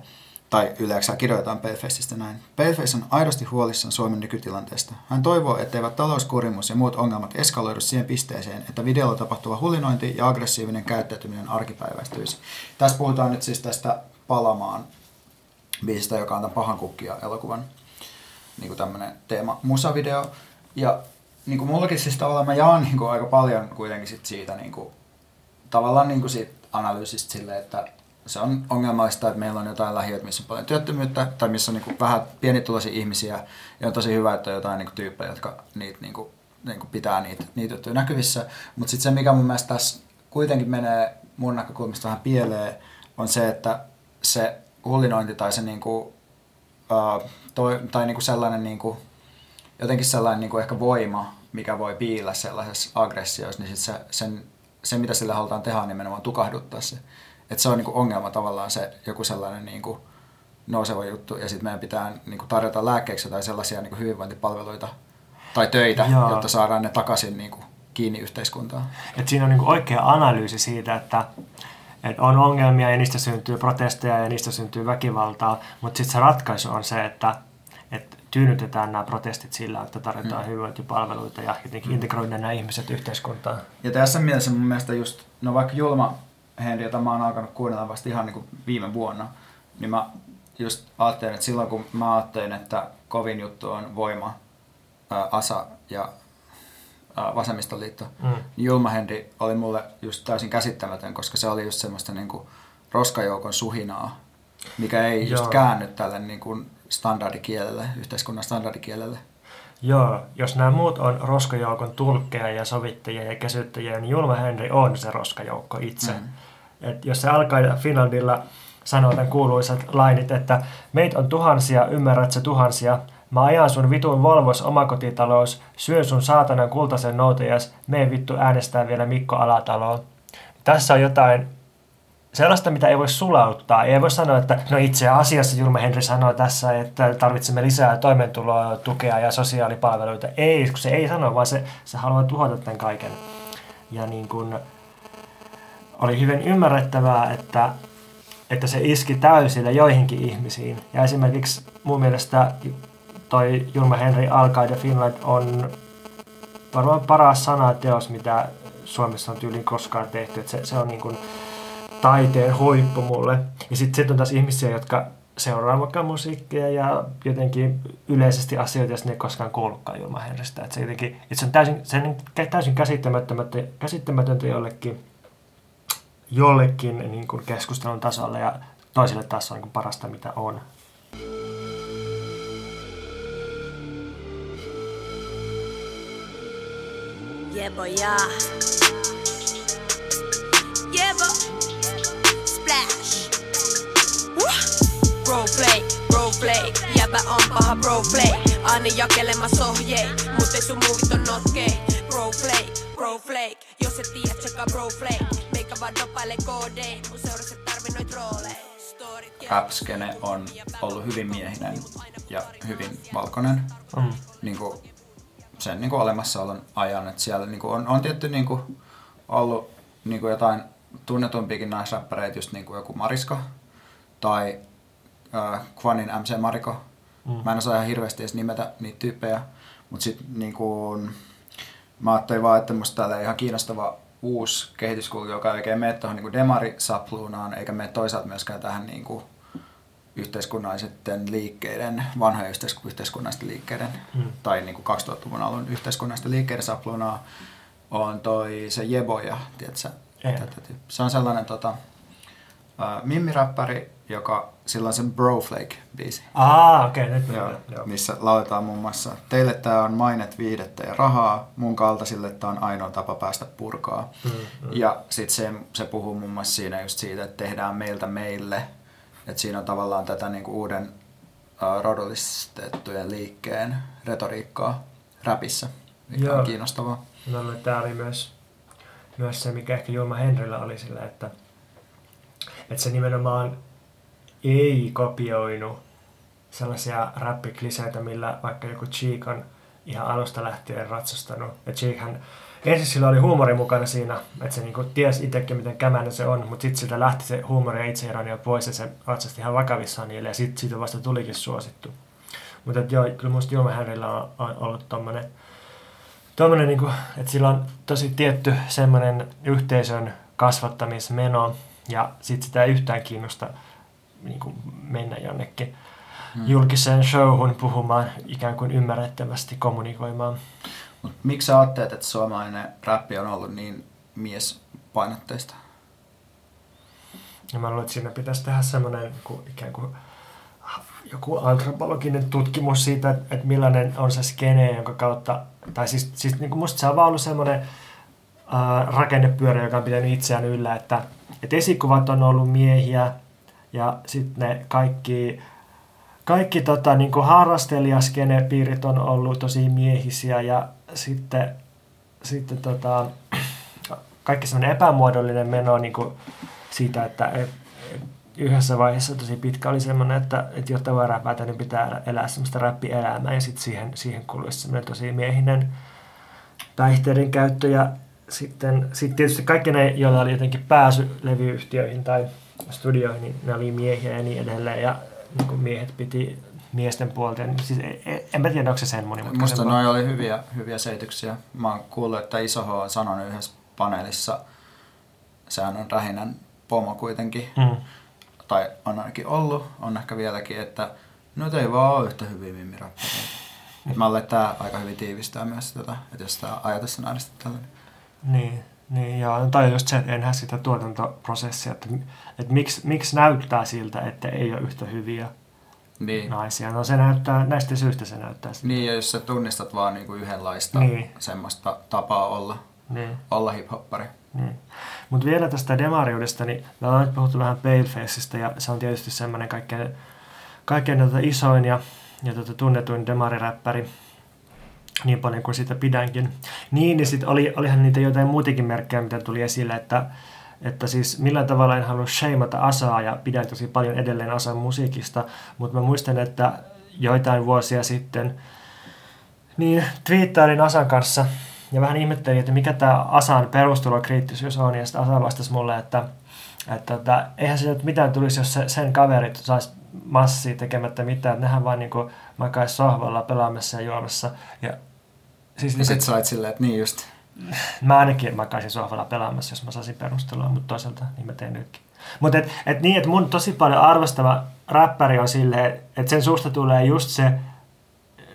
tai yleensä kirjoitetaan Palefaceista näin. Paleface on aidosti huolissaan Suomen nykytilanteesta. Hän toivoo, etteivät talouskurimus ja muut ongelmat eskaloidu siihen pisteeseen, että videolla tapahtuva hullinointi ja aggressiivinen käyttäytyminen arkipäiväistyisi. Tässä puhutaan nyt siis tästä Palamaan biisistä, joka on tämän Pahan kukkia elokuvan niin kuin tämmöinen teema musavideo. Ja niin kuin mullakin siis tavallaan mä jaan niin kuin aika paljon kuitenkin sit siitä niin kuin, tavallaan niin kuin siitä analyysistä silleen, että se on ongelmallista, että meillä on jotain lähiöitä, missä on paljon työttömyyttä tai missä on niin vähän pienituloisia ihmisiä. Ja on tosi hyvä, että on jotain niin kuin, tyyppejä, jotka niitä, niin kuin, niin kuin pitää niitä, niitä juttuja näkyvissä. Mutta sitten se, mikä mun mielestä tässä kuitenkin menee mun näkökulmasta vähän pieleen, on se, että se hullinointi tai se niin kuin, uh, toi, tai niin kuin sellainen niin kuin, jotenkin sellainen niin kuin ehkä voima, mikä voi piillä sellaisessa aggressiossa, niin sit se, sen se, mitä sillä halutaan tehdä, on nimenomaan tukahduttaa se. Että se on niin kuin ongelma tavallaan se joku sellainen niin kuin nouseva juttu, ja sitten meidän pitää niin kuin tarjota lääkkeeksi tai sellaisia niin kuin hyvinvointipalveluita tai töitä, Joo. jotta saadaan ne takaisin niin kuin kiinni yhteiskuntaan. Et siinä on niin oikea analyysi siitä, että, että on ongelmia ja niistä syntyy protesteja ja niistä syntyy väkivaltaa, mutta sitten se ratkaisu on se, että, että tyynnytetään nämä protestit sillä, että tarjotaan mm. hyvinvointipalveluita ja jotenkin integroidaan nämä ihmiset yhteiskuntaan. Ja tässä mielessä mun mielestä just, no vaikka Julma Henri, jota mä oon alkanut kuunnella vasta ihan niin kuin viime vuonna, niin mä just ajattelin, että silloin kun mä ajattelin, että kovin juttu on voima, ää, ASA ja ää, Vasemmistoliitto, Mm. niin Julma Henri oli mulle just täysin käsittämätön, koska se oli just semmoista niin kuin roskajoukon suhinaa, mikä ei just Joo. käänny tälle niin kuin standardikielelle, yhteiskunnan standardikielelle. Joo, jos nämä muut on roskajoukon tulkkeja ja sovittajia ja kesyttäjiä, niin Julma Henri on se roskajoukko itse. Mm. Mm. Et jos se alkaa Finlandilla sanoo tämän kuuluisat lainit, että meitä on tuhansia, ymmärrät se tuhansia, mä ajan sun vitun Volvos omakotitalous, syön sun saatanan kultaisen noutajas, mene vittu äänestää vielä Mikko Alataloon. Tässä on jotain sellaista, mitä ei voi sulauttaa. Ei voi sanoa, että no itse asiassa Julma Henri sanoo tässä, että tarvitsemme lisää toimeentuloa, tukea ja sosiaalipalveluita. Ei, kun se ei sano, vaan se, se haluaa tuhota tämän kaiken. Ja niin kuin, oli hyvin ymmärrettävää, että, että se iski täysillä joihinkin ihmisiin. Ja esimerkiksi mun mielestä toi Julma Henri Al-Qaeda Finland on varmaan paras sanateos, mitä Suomessa on tyyliin koskaan tehty. Se, se on niin kuin taiteen huippu mulle. Ja sitten sit on taas ihmisiä, jotka seuraa vaikka musiikkia ja jotenkin yleisesti asioita, jos ne ei koskaan kuullutkaan Julma Henristä. Että se, jotenkin, että se on täysin, se on täysin käsittämätöntä jollekin, jollekin niin kuin keskustelun tasolle ja toisille taas on niin kuin parasta, mitä on. Yeah, boy, yeah. Yeah, boy. Splash. Woo. Bro play, bro play. Jäbä on paha bro play. Aina jakelemassa ohjei, mut ei sun muuvit on notkei. Bro play, bro flake. Jos et tiedä, tsekkaa bro vaan dopaile koodei. Mun seurassa tarvi noit rooleja. Rap-skene on ollut hyvin miehinen ja hyvin valkoinen Mm. niin kuin sen niin kuin olemassaolon ajan. Että siellä niin kuin on, on tietty niin kuin ollut niin kuin jotain tunnetumpiakin naisräppäreitä, just niin kuin joku Mariska tai äh, Kvanin MC Mariko. Mm. Mä en osaa ihan hirveästi edes nimetä niitä tyyppejä, mutta sitten niin kuin, mä ajattelin vaan, että musta täällä ihan kiinnostava uusi kehityskulku, joka ei oikein mene tuohon niin demarisapluunaan, eikä mene toisaalta myöskään tähän niin kuin yhteiskunnallisten liikkeiden, vanhojen yhteis- yhteiskunnallisten liikkeiden, Mm. tai niin kuin 2000-luvun alun yhteiskunnallisten liikkeiden sapluunaa, on toi se Jeboja, tiedätkö? Tätä. Se on sellainen tota, äh, mimmiräppäri, joka, sillä on sen Broflake-biisi. Aa, okei, okay, nyt Joo, Joo. Missä lauletaan muun muassa Teille tää on mainet, viidettä ja rahaa, mun kaltaisille tää on ainoa tapa päästä purkaa. Mm, mm. Ja sitten se, se puhuu muun muassa siinä just siitä, että tehdään meiltä meille. Että siinä on tavallaan tätä niinku uuden uh, rodullistettujen liikkeen retoriikkaa räpissä, mikä Joo. on kiinnostavaa. No, no, tämä oli myös, myös se, mikä ehkä Julma Henrillä oli sillä, että, että se nimenomaan ei kopioinut sellaisia räppikliseitä, millä vaikka joku Cheek on ihan alusta lähtien ratsastanut. Ja Cheekhän, ensin sillä oli huumori mukana siinä, että se niinku tiesi itsekin, miten kämänä se on, mutta sitten siltä lähti se huumori ja itseironia pois ja se ratsasti ihan vakavissaan niille ja sitten siitä vasta tulikin suosittu. Mutta joo, kyllä musta Julma Henrillä on, on ollut tommonen Tuommoinen, niin kuin, että sillä on tosi tietty semmoinen yhteisön kasvattamismeno, ja sitten sitä ei yhtään kiinnosta niin kuin mennä jonnekin Hmm. julkiseen showhun puhumaan, ikään kuin ymmärrettävästi kommunikoimaan. Mut miksi sä ajattelet, että suomalainen räppi on ollut niin miespainotteista? Ja mä luulen, että siinä pitäisi tehdä semmoinen ikään kuin joku antropologinen tutkimus siitä, että, että millainen on se skene, jonka kautta, tai siis, siis niin kuin musta se on vaan ollut semmoinen ää, rakennepyörä, joka on pitänyt itseään yllä, että, että esikuvat on ollut miehiä ja sitten ne kaikki, kaikki tota, niin harrastelijaskenepiirit on ollut tosi miehisiä ja sitten, sitten tota, kaikki semmoinen epämuodollinen meno niin kuin siitä, että et, et yhdessä vaiheessa tosi pitkä oli semmoinen, että, että jotta voi räpätä, niin pitää elää semmoista räppielämää ja sitten siihen, siihen kuluisi semmoinen tosi miehinen päihteiden käyttö ja sitten sit tietysti kaikki ne, joilla oli jotenkin pääsy levyyhtiöihin tai studioihin, niin ne oli miehiä ja niin edelleen ja niin kuin miehet piti miesten puolta. Niin siis, e- e- en mä tiedä, onko se sen monimutkaisen. Musta noi oli hyviä, hyviä selityksiä. Mä oon kuullut, että Iso H on sanonut yhdessä paneelissa, sehän on Rähinän pomo kuitenkin, Mm. tai on ainakin ollut, on ehkä vieläkin, että no ei vaan ole yhtä hyviä mimmirappareita. Et mä luulen, että tää aika hyvin tiivistää myös tätä, että jos tämä ajatus on aina tällainen. Niin, niin toi on just se, että en näe sitä tuotantoprosessia, että, että miksi, miksi näyttää siltä, että ei ole yhtä hyviä Niin. naisia. No se näyttää, näistä syistä se näyttää siltä. Niin, ja jos sä tunnistat vaan niinku yhdenlaista Niin. semmoista tapaa olla, Niin. olla hiphoppari. Niin. Mutta vielä tästä demariudesta, niin me ollaan nyt puhuttu vähän Palefaceista ja se on tietysti semmoinen kaikkein, kaikkein tota isoin ja, ja tota tunnetuin demariräppäri niin paljon kuin sitä pidänkin. Niin, niin sitten oli, olihan niitä jotain muitakin merkkejä, mitä tuli esille, että, että siis millään tavalla en halua shameata Asaa ja pidän tosi paljon edelleen Asan musiikista, mutta mä muistan, että joitain vuosia sitten niin twiittailin Asan kanssa ja vähän ihmettelin, että mikä tämä Asan perustulokriittisyys on, ja sitten Asa vastasi mulle, että, että, että eihän se mitään tulisi, jos se, sen kaverit saisi massia tekemättä mitään, nehän vaan niinku makaisi sohvalla pelaamassa ja juomassa. Ja, siis Ja niinku, sit sä olit silleen, että niin just. mä ainakin makaisin sohvalla pelaamassa, jos mä saisin perustelua, mutta toisaalta niin mä teen nytkin. Mutta et, et niin, että mun tosi paljon arvostava räppäri on silleen, että sen suusta tulee just se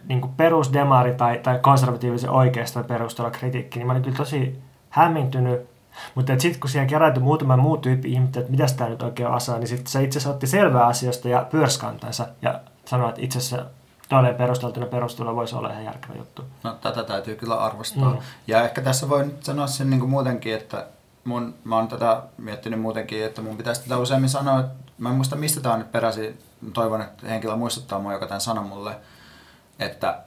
niin perusdemari tai, tai konservatiivisen oikeiston perusteella kritiikki, niin mä olin kyllä tosi hämmentynyt. Mutta sitten kun siellä kerätyi muutama muu tyyppi ihmettä, että mitä tämä nyt oikein asaa, niin sitten se itse asiassa otti selvää asioista ja pyörskantansa ja sanoi, että itse asiassa tolleen perusteltuna perustulo voisi olla ihan järkevä juttu. No tätä täytyy kyllä arvostaa. Mm. Ja ehkä tässä voi nyt sanoa sen niin kuin muutenkin, että mun, mä oon tätä miettinyt muutenkin, että mun pitäisi tätä useammin sanoa. Että mä en muista mistä tää on nyt peräisin. Toivon, että henkilö muistuttaa mua, joka tämän sanoi mulle. Että,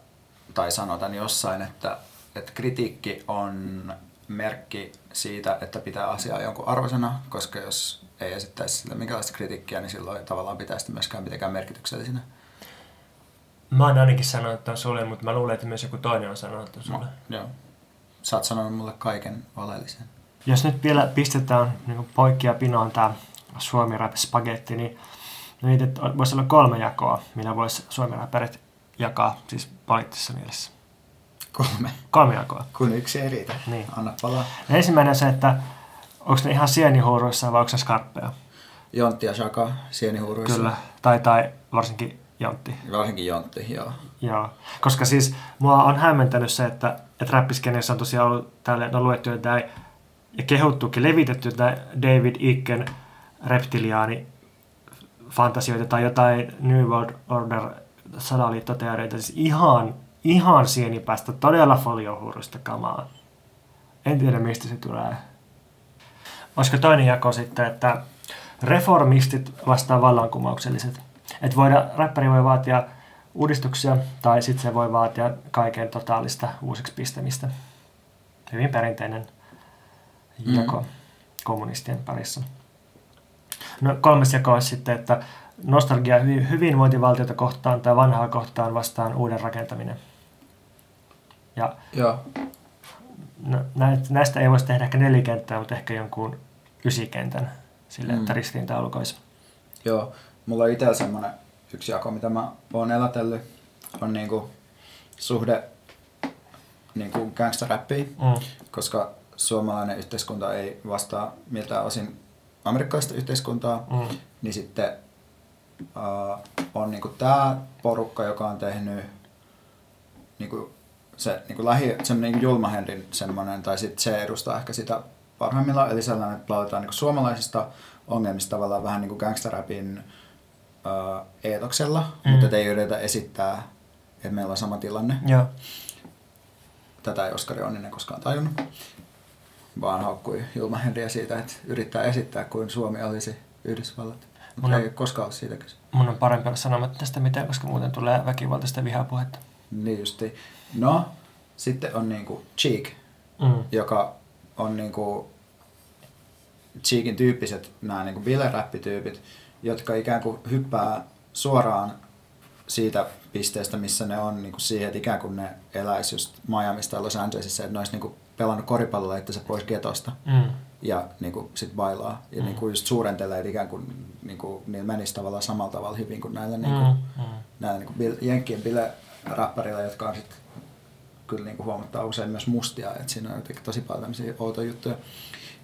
tai sanotaan jossain, että, että kritiikki on merkki siitä, että pitää asiaa jonkun arvosana, koska jos ei esittäisi sille minkälaista kritiikkiä, niin silloin tavallaan pitäisi myöskään mitenkään merkityksellisenä. Mä oon ainakin sanonut tämän sulle, mutta mä luulen, että myös joku toinen on sanonut tämän sulle. Joo. Sä oot sanonut mulle kaiken oleellisen. Jos nyt vielä pistetään niin poikki ja pinoon tämä Suomi Rap Spagetti, niin niitä voisi olla kolme jakoa, millä voisi Suomi jakaa, siis poliittisessa mielessä. Kolme. Kolme jakoa. Kun yksi ei riitä. Niin. Anna palaa. Ensimmäinen on se, että onko ne ihan sienihuuruissa vai onko ne skarppeja? Jontti ja Shaka sienihuuruissa. Kyllä. Tai, tai varsinkin Jontti. Varsinkin Jontti, joo. Joo. Koska siis mua on hämmentänyt se, että, että räppiskeneessä on tosiaan ollut tälle, no luettu jotain ja kehuttukin, levitetty jotain David Icken reptiliaani fantasioita tai jotain New World Order salaliittoteorioita. Siis ihan, ihan sienipäistä, todella foliohuuruista kamaa. En tiedä, mistä se tulee. Olisiko toinen jako sitten, että reformistit vastaan vallankumoukselliset. Että voida, räppäri voi vaatia uudistuksia tai sitten se voi vaatia kaiken totaalista uusiksi pistämistä. Hyvin perinteinen jako mm. kommunistien parissa. No, kolmas jako olisi sitten, että nostalgia hy- hyvinvointivaltiota kohtaan tai vanhaa kohtaan vastaan uuden rakentaminen. Ja Joo. no, näistä ei voisi tehdä ehkä nelikenttää, mutta ehkä jonkun ysikentän sille, että Mm. ristiintaulukoisi. Joo. Mulla on itsellä semmonen yksi jako, mitä mä oon elätellyt, on niinku suhde niinku gangsteräppiin, Mm. koska suomalainen yhteiskunta ei vastaa miltään osin amerikkalaista yhteiskuntaa, Mm. niin sitten uh, on niinku tää porukka, joka on tehnyt niinku se niinku lähi, semmoinen niinku Julma Henrin semmoinen, tai sitten se edustaa ehkä sitä parhaimmillaan, eli sellainen, että lauletaan niinku suomalaisista ongelmista tavallaan vähän niinku gangsterrapin uh, eetoksella, Mm. mutta ei yritetä esittää, että meillä on sama tilanne. Joo. Tätä ei Oskari Onninen koskaan tajunnut, vaan haukkui Julma Henriä siitä, että yrittää esittää kuin Suomi olisi Yhdysvallat. Mutta ei koskaan ole siitä kyse. Mun on parempi olla sanomatta tästä mitään, koska muuten tulee väkivaltaista vihapuhetta. Niin justi. No, sitten on niinku Cheek, Mm. joka on niinku Cheekin tyyppiset, nämä niin bileräppityypit, jotka ikään kuin hyppää suoraan siitä pisteestä, missä ne on niin kuin siihen, että ikään kuin ne eläisi just Miamista tai Los Angelesissa, että ne olisi niin kuin pelannut koripallolla itse pois getosta Mm. ja niin kuin sit bailaa. Ja mm. niin kuin just suurentelee, että ikään kuin, niin kuin niillä menisi tavallaan samalla tavalla hyvin kuin näillä, niin kuin, Mm, mm. näillä niin kuin jenkkien bile-rapparilla, jotka on sitten kyllä niin kuin huomattavasti usein myös mustia, että siinä on jotenkin tosi paljon tämmöisiä outoja juttuja.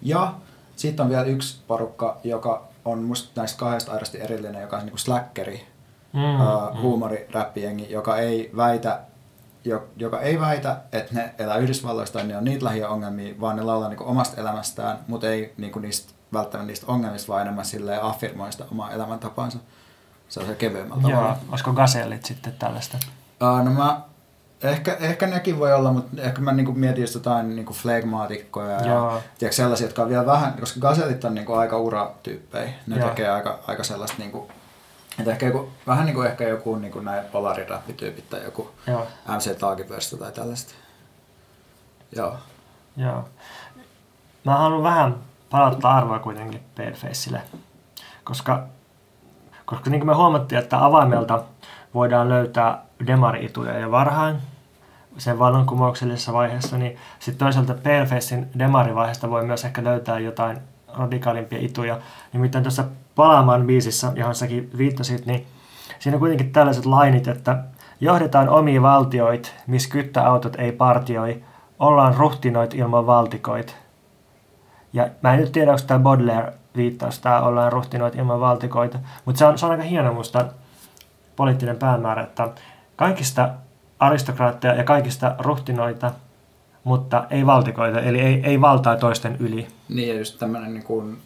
Ja sitten on vielä yksi porukka, joka on musta näistä kahdesta aidosti erillinen, joka on niin kuin slackeri, Mm, mm, uh, huumoriräppijengi, joka ei väitä jo- joka ei väitä, että ne elää Yhdysvalloista ne on niitä lähiöongelmia, vaan ne laulaa niinku omasta elämästään, mutta ei niinku niistä, välttämättä niistä ongelmista, vaan enemmän silleen affirmoi sitä omaa elämäntapaansa. Se on se kevyemmällä Joo, tavalla. olisiko gasellit sitten tällaista? Uh, no mä, ehkä, ehkä nekin voi olla, mutta ehkä mä niinku mietin just jotain niinku flegmaatikkoja Joo. ja tiedätkö, sellaisia, jotka on vielä vähän, koska gaselit on niinku aika uratyyppejä. Ne Joo. tekee aika, aika sellaista niinku, että ehkä joku, vähän niin kuin ehkä joku niin kuin näin polariräppityypit tai joku Joo, MC Taagipörstä tai tällaista. Joo. joo. Mä haluan vähän palauttaa arvoa kuitenkin Palefaceille, koska, koska niin kuin me huomattiin, että avaimelta voidaan löytää demari-ituja jo varhain, sen vallankumouksellisessa vaiheessa, niin sitten toisaalta Palefacein demarivaiheesta voi myös ehkä löytää jotain radikaalimpia ituja. Nimittäin tuossa Palaamaan biisissä, johon säkin viittasit, niin siinä on kuitenkin tällaiset lainit, että johdetaan omia valtioit, missä kyttäautot ei partioi, ollaan ruhtinoit ilman valtikoit. Ja mä en nyt tiedä, onko tämä Baudelaire viittaus, tämä ollaan ruhtinoit ilman valtikoita, mutta se on, se on aika hieno musta poliittinen päämäärä, että kaikista aristokraatteja ja kaikista ruhtinoita, mutta ei valtikoita, eli ei, ei valtaa toisten yli. Niin, ja just tämmöinen, niin kuin,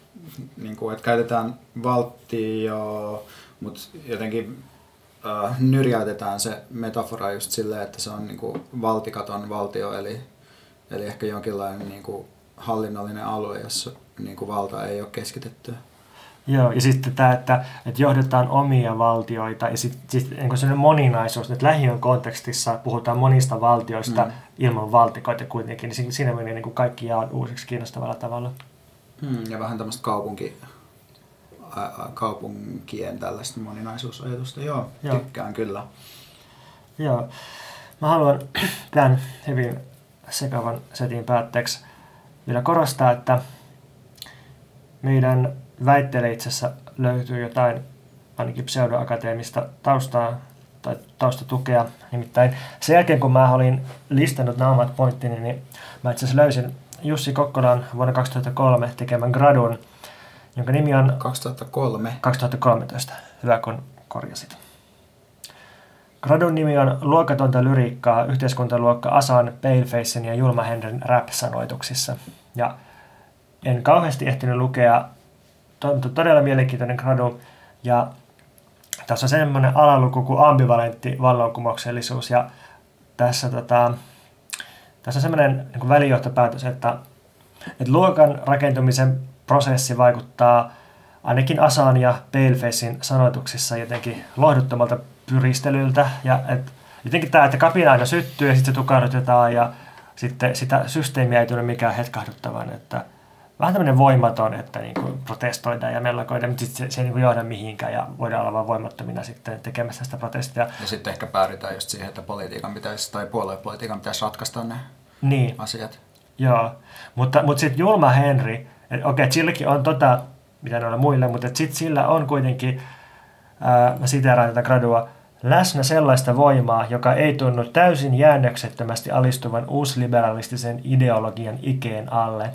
niin kuin, että käytetään valtio, mutta jotenkin äh, nyrjäytetään se metafora just silleen, että se on niin kuin valtikaton valtio, eli, eli ehkä jonkinlainen niin kuin hallinnollinen alue, jossa niin kuin valta ei ole keskitettyä. Joo, ja sitten tämä, että, että johdetaan omia valtioita, ja sitten sit, niin sellainen moninaisuus, että lähiön kontekstissa puhutaan monista valtioista mm. Mm. ilman valtikoita kuitenkin, niin siinä- menee niin kuin kaikki jaan uusiksi kiinnostavalla tavalla. Hmm, ja vähän tämmöistä kaupunki, ä, kaupunkien tällaista moninaisuusajatusta. Joo, Joo. Joo. tykkään kyllä. Joo. Mä haluan tämän hyvin sekavan setin päätteeksi vielä korostaa, että meidän väitteelle itse asiassa löytyy jotain ainakin pseudoakateemista taustaa tai taustatukea. Nimittäin sen jälkeen, kun mä olin listannut nämä omat pointtini, niin mä itse asiassa löysin Jussi Kokkolan vuonna 2003 tekemän gradun, jonka nimi on 2003. 2013. Hyvä, kun korjasit. Gradun nimi on Luokatonta lyriikkaa yhteiskuntaluokka Asan, Palefacein ja Julma Henren rap-sanoituksissa. Ja en kauheasti ehtinyt lukea, to- to- todella mielenkiintoinen gradu. Ja tässä on semmoinen alaluku kuin ambivalentti vallankumouksellisuus. Ja tässä, tota, tässä on semmoinen niin välijohtopäätös, että, että luokan rakentumisen prosessi vaikuttaa ainakin Asan ja Palefacein sanoituksissa jotenkin lohduttomalta pyristelyltä. Ja et, jotenkin tämä, että kapina aina syttyy ja sitten se tukahdutetaan ja sitten sitä systeemiä ei tule mikään hetkahduttavan. Että vähän tämmöinen voimaton, että niin kuin protestoidaan ja mellakoidaan, mutta sitten se, se ei niin kuin johda mihinkään ja voidaan olla vaan voimattomina sitten tekemässä sitä protestia. Ja sitten ehkä päädytään just siihen, että politiikan pitäisi, tai puoluepolitiikan pitäisi ratkaista ne Niin. asiat. Joo, mutta, mutta sitten Julma Henry, että okei, silläkin on tota, mitä noilla muille, mutta sitten sillä on kuitenkin, ää, mä siteeraan tätä gradua, läsnä sellaista voimaa, joka ei tunnu täysin jäännöksettömästi alistuvan uusliberalistisen ideologian ikeen alle.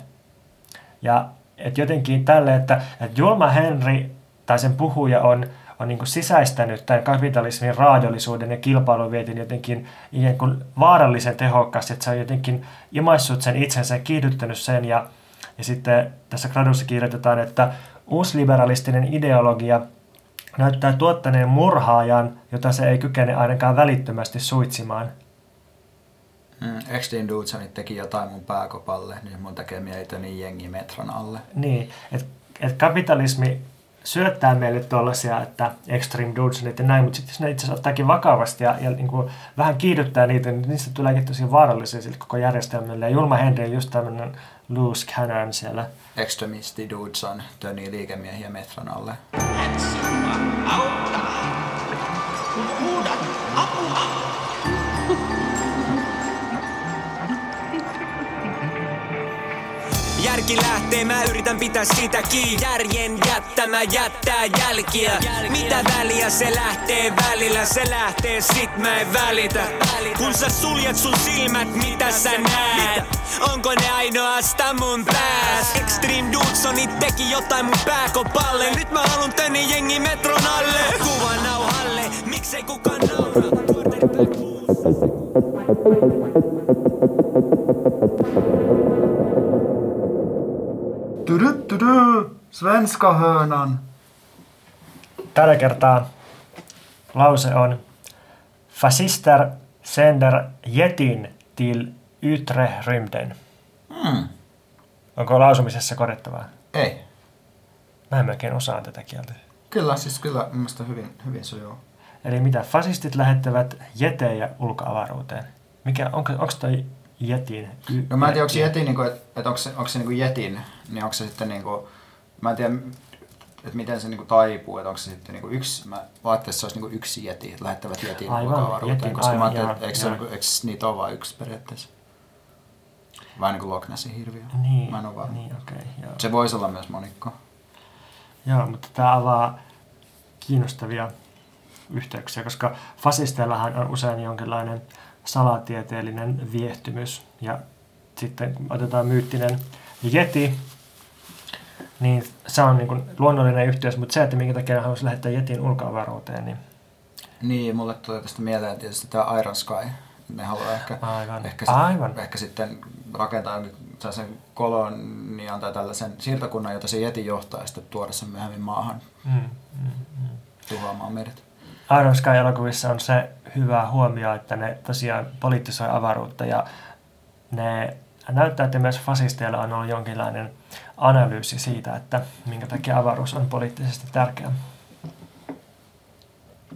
Ja et jotenkin tälle, että, että Julma Henry tai sen puhuja on, on niin kuin sisäistänyt tämän kapitalismin raadollisuuden ja kilpailuvietin jotenkin ikään kuin vaarallisen tehokkaasti, että se on jotenkin imaissut sen itsensä ja kiihdyttänyt sen. Ja, ja sitten tässä gradussa kirjoitetaan, että uusliberalistinen ideologia näyttää tuottaneen murhaajan, jota se ei kykene ainakaan välittömästi suitsimaan. Mm, Extreme Dudesonit teki jotain mun pääkopalle, niin mun tekee mieli niin jengi metron alle. Niin, että et kapitalismi syöttää meille tuollaisia, että extreme dudesonit ja näin, mutta sitten jos ne itse asiassa ottaakin vakavasti ja, ja niin kuin vähän kiihdyttää niitä, niin niistä tuleekin tosi vaarallisia sille koko järjestelmälle. Ja Julma Henry on just tämmöinen loose cannon siellä. Extremisti Dudson tönii liikemiehiä metron alle. Järki lähtee, mä yritän pitää sitä kiinni. Järjen jättämä jättää jälkiä. Mitä väliä se lähtee? Välillä Se lähtee sit mä en välitä. Kun sä suljet sun silmät, mitä sä näet? Onko ne ainoastaan mun pääs? Extreme Dudesoni teki jotain mun pääkopalle. Nyt mä haluun tänne jengi metron alle. Kuvan nauhalle, miksei kukaan naura? Quarterback blues. Svenska hörnan. Tällä kertaa lause on Fascister sänder jetin till ytre rymden. Hmm. Onko lausumisessa korjattavaa? Ei. Mä en melkein osaa tätä kieltä. Kyllä, siis kyllä mun mielestä hyvin, hyvin sujuu. Eli mitä fasistit lähettävät jetejä ulkoavaruuteen? Mikä, onko, onko toi jetin? Y- No mä en tiedä, onko se jeti, niin kuin, että, että onko se, onko se niin kuin jetin, niin onko se sitten niin kuin, mä en tiedä, että miten se niin kuin taipuu, että onko se sitten niin kuin yksi, mä ajattelin, että se olisi niin kuin yksi jeti, että lähettävät jetin Aivan, ulkoavaruuteen, jetin, koska mä aivan, ajattelin, joo, että eikö, se, joo. niin kuin, eikö niitä ole vain yksi periaatteessa. Vähän niin kuin Loch Nessin hirviö. Niin, Mä en ole varma. niin. Okay, joo. Se voisi olla myös monikko. joo, mutta tämä avaa kiinnostavia yhteyksiä, koska fasisteillahan on usein jonkinlainen salatieteellinen viehtymys. Ja sitten otetaan myyttinen jeti, niin se on niin kuin luonnollinen yhteys, mutta se, että minkä takia haluaisi lähettää jetin ulkoavaruuteen, niin Niin, mulle tulee tästä mieleen tietysti tämä Iron Sky. Ne haluaa ehkä, Aivan. ehkä, Aivan. ehkä sitten rakentaa nyt sellaisen kolonian tai tällaisen siirtokunnan, jota se jeti johtaa ja sitten tuoda sen myöhemmin maahan mm, mm, mm. tuhoamaan meidät. Iron Sky-elokuvissa on se hyvä huomio, että ne tosiaan poliittisoi avaruutta ja ne näyttää, että myös fasisteilla on ollut jonkinlainen analyysi siitä, että minkä takia avaruus on poliittisesti tärkeä.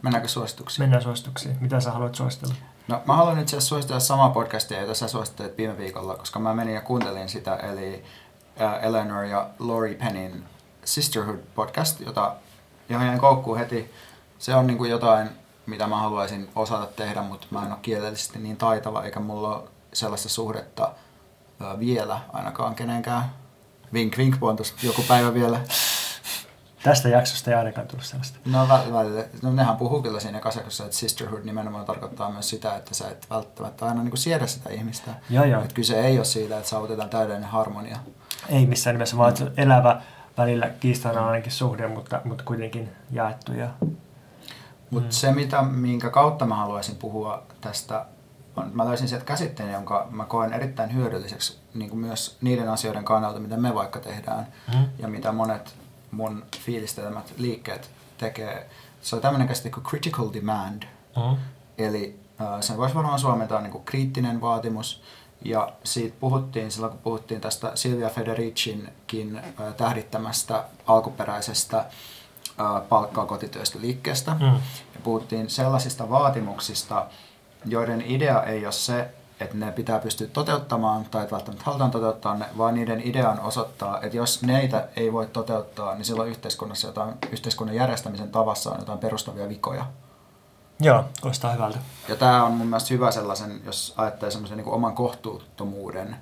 Mennäänkö suosituksiin? Mennään suosituksiin. Mitä sä haluat suositella? No mä haluan itse asiassa suositella samaa podcastia, jota sä suosittelit viime viikolla, koska mä menin ja kuuntelin sitä, eli äh, Eleanor ja Lori Pennin Sisterhood podcast, jota johon jäin koukkuun heti. Se on niin kuin jotain, mitä mä haluaisin osata tehdä, mutta mä en ole kielellisesti niin taitava, eikä mulla ole sellaista suhdetta vielä ainakaan kenenkään. Vink vink, tuossa joku päivä vielä. Tästä jaksosta ei ainakaan tullut sellaista. No, vä- välillä, no nehän puhuu kyllä siinä kasakossa, että sisterhood nimenomaan tarkoittaa myös sitä, että sä et välttämättä aina niin kuin siedä sitä ihmistä. Joo, joo. Että kyse ei ole siitä, että saavutetaan täydellinen harmonia. Ei missään nimessä, vaan on elävä välillä kiistanalainenkin suhde, mutta, mutta kuitenkin jaettu. Ja... Mutta mm. se, mitä, minkä kautta mä haluaisin puhua tästä, on, mä löysin sieltä käsitteen, jonka mä koen erittäin hyödylliseksi niin kuin myös niiden asioiden kannalta, mitä me vaikka tehdään Mm. ja mitä monet mun fiilistelemät liikkeet tekee. Se on tämmöinen käsite kuin critical demand. Mm. Eli äh, sen voisi varmaan suomentaa niin kuin kriittinen vaatimus. Ja siitä puhuttiin silloin, kun puhuttiin tästä Silvia Federicinkin äh, tähdittämästä alkuperäisestä äh, palkkaa kotityöstä liikkeestä. Mm. Ja puhuttiin sellaisista vaatimuksista, joiden idea ei ole se, että ne pitää pystyä toteuttamaan tai että välttämättä halutaan toteuttaa ne, vaan niiden idea on osoittaa, että jos neitä ei voi toteuttaa, niin silloin yhteiskunnassa jotain, yhteiskunnan järjestämisen tavassa on jotain perustavia vikoja. Joo, kuulostaa hyvältä. Ja tämä on mun mielestä hyvä sellaisen, jos ajattelee semmoisen niin oman kohtuuttomuuden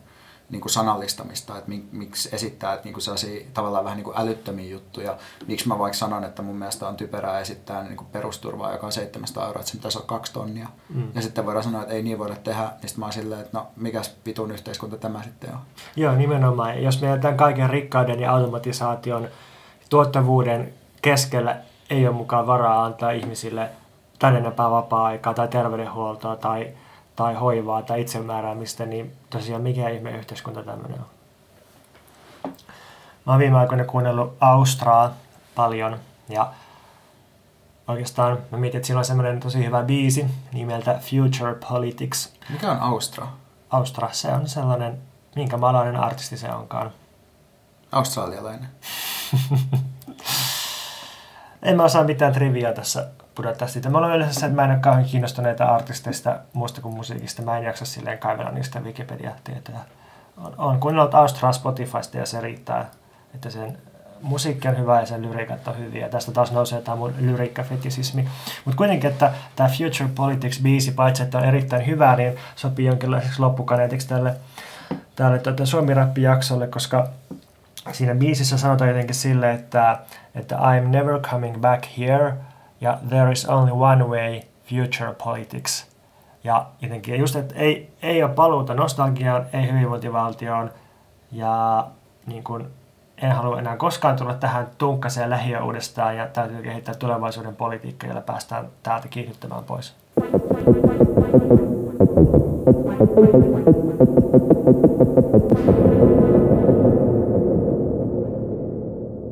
niin kuin sanallistamista, että mik, miksi esittää että niin kuin sellaisia tavallaan vähän niin kuin älyttömiä juttuja. Miksi mä vaikka sanon, että mun mielestä on typerää esittää niin kuin perusturvaa, joka on 700 euroa, että se pitäisi olla kaksi tonnia. Mm. Ja sitten voidaan sanoa, että ei niin voida tehdä, niin sitten mä oon silleen, että no mikäs vitun yhteiskunta tämä sitten on. Joo, nimenomaan. Jos meidän tämän kaiken rikkauden ja automatisaation tuottavuuden keskellä ei ole mukaan varaa antaa ihmisille enempää vapaa-aikaa tai terveydenhuoltoa tai, tai hoivaa tai itsemääräämistä, niin tosiaan mikä ihme yhteiskunta tämmöinen on. Mä oon viime aikoina kuunnellut Austraa paljon ja oikeastaan mä mietin, että sillä on semmoinen tosi hyvä biisi nimeltä Future Politics. Mikä on Austra? Austra, se on sellainen, minkä maalainen artisti se onkaan. Australialainen. <laughs> En mä osaa mitään triviaa tässä pudottaa siitä. Mä olen yleensä se, että mä en ole kauhean kiinnostuneita artisteista muusta kuin musiikista. Mä en jaksa silleen kaivella niistä Wikipedia-tietoja on, on kuunnellut Austraa Spotifysta ja se riittää, että sen musiikki on hyvä ja sen lyriikat on hyviä. Tästä taas nousee tämä mun lyriikkafetisismi. Mutta kuitenkin, että tämä Future Politics-biisi, paitsi että on erittäin hyvä, niin sopii jonkinlaiseksi loppukaneetiksi tälle, tälle tuota, Suomi-rappi-jaksolle, koska siinä biisissä sanotaan jotenkin sille, että, että I'm never coming back here ja there is only one way, future politics. Ja jotenkin just, että ei, ei ole paluuta nostalgiaan, ei hyvinvointivaltioon ja niin kuin, en halua enää koskaan tulla tähän tunkkaseen lähiö uudestaan ja täytyy kehittää tulevaisuuden politiikkaa, jolla päästään täältä kiihdyttämään pois.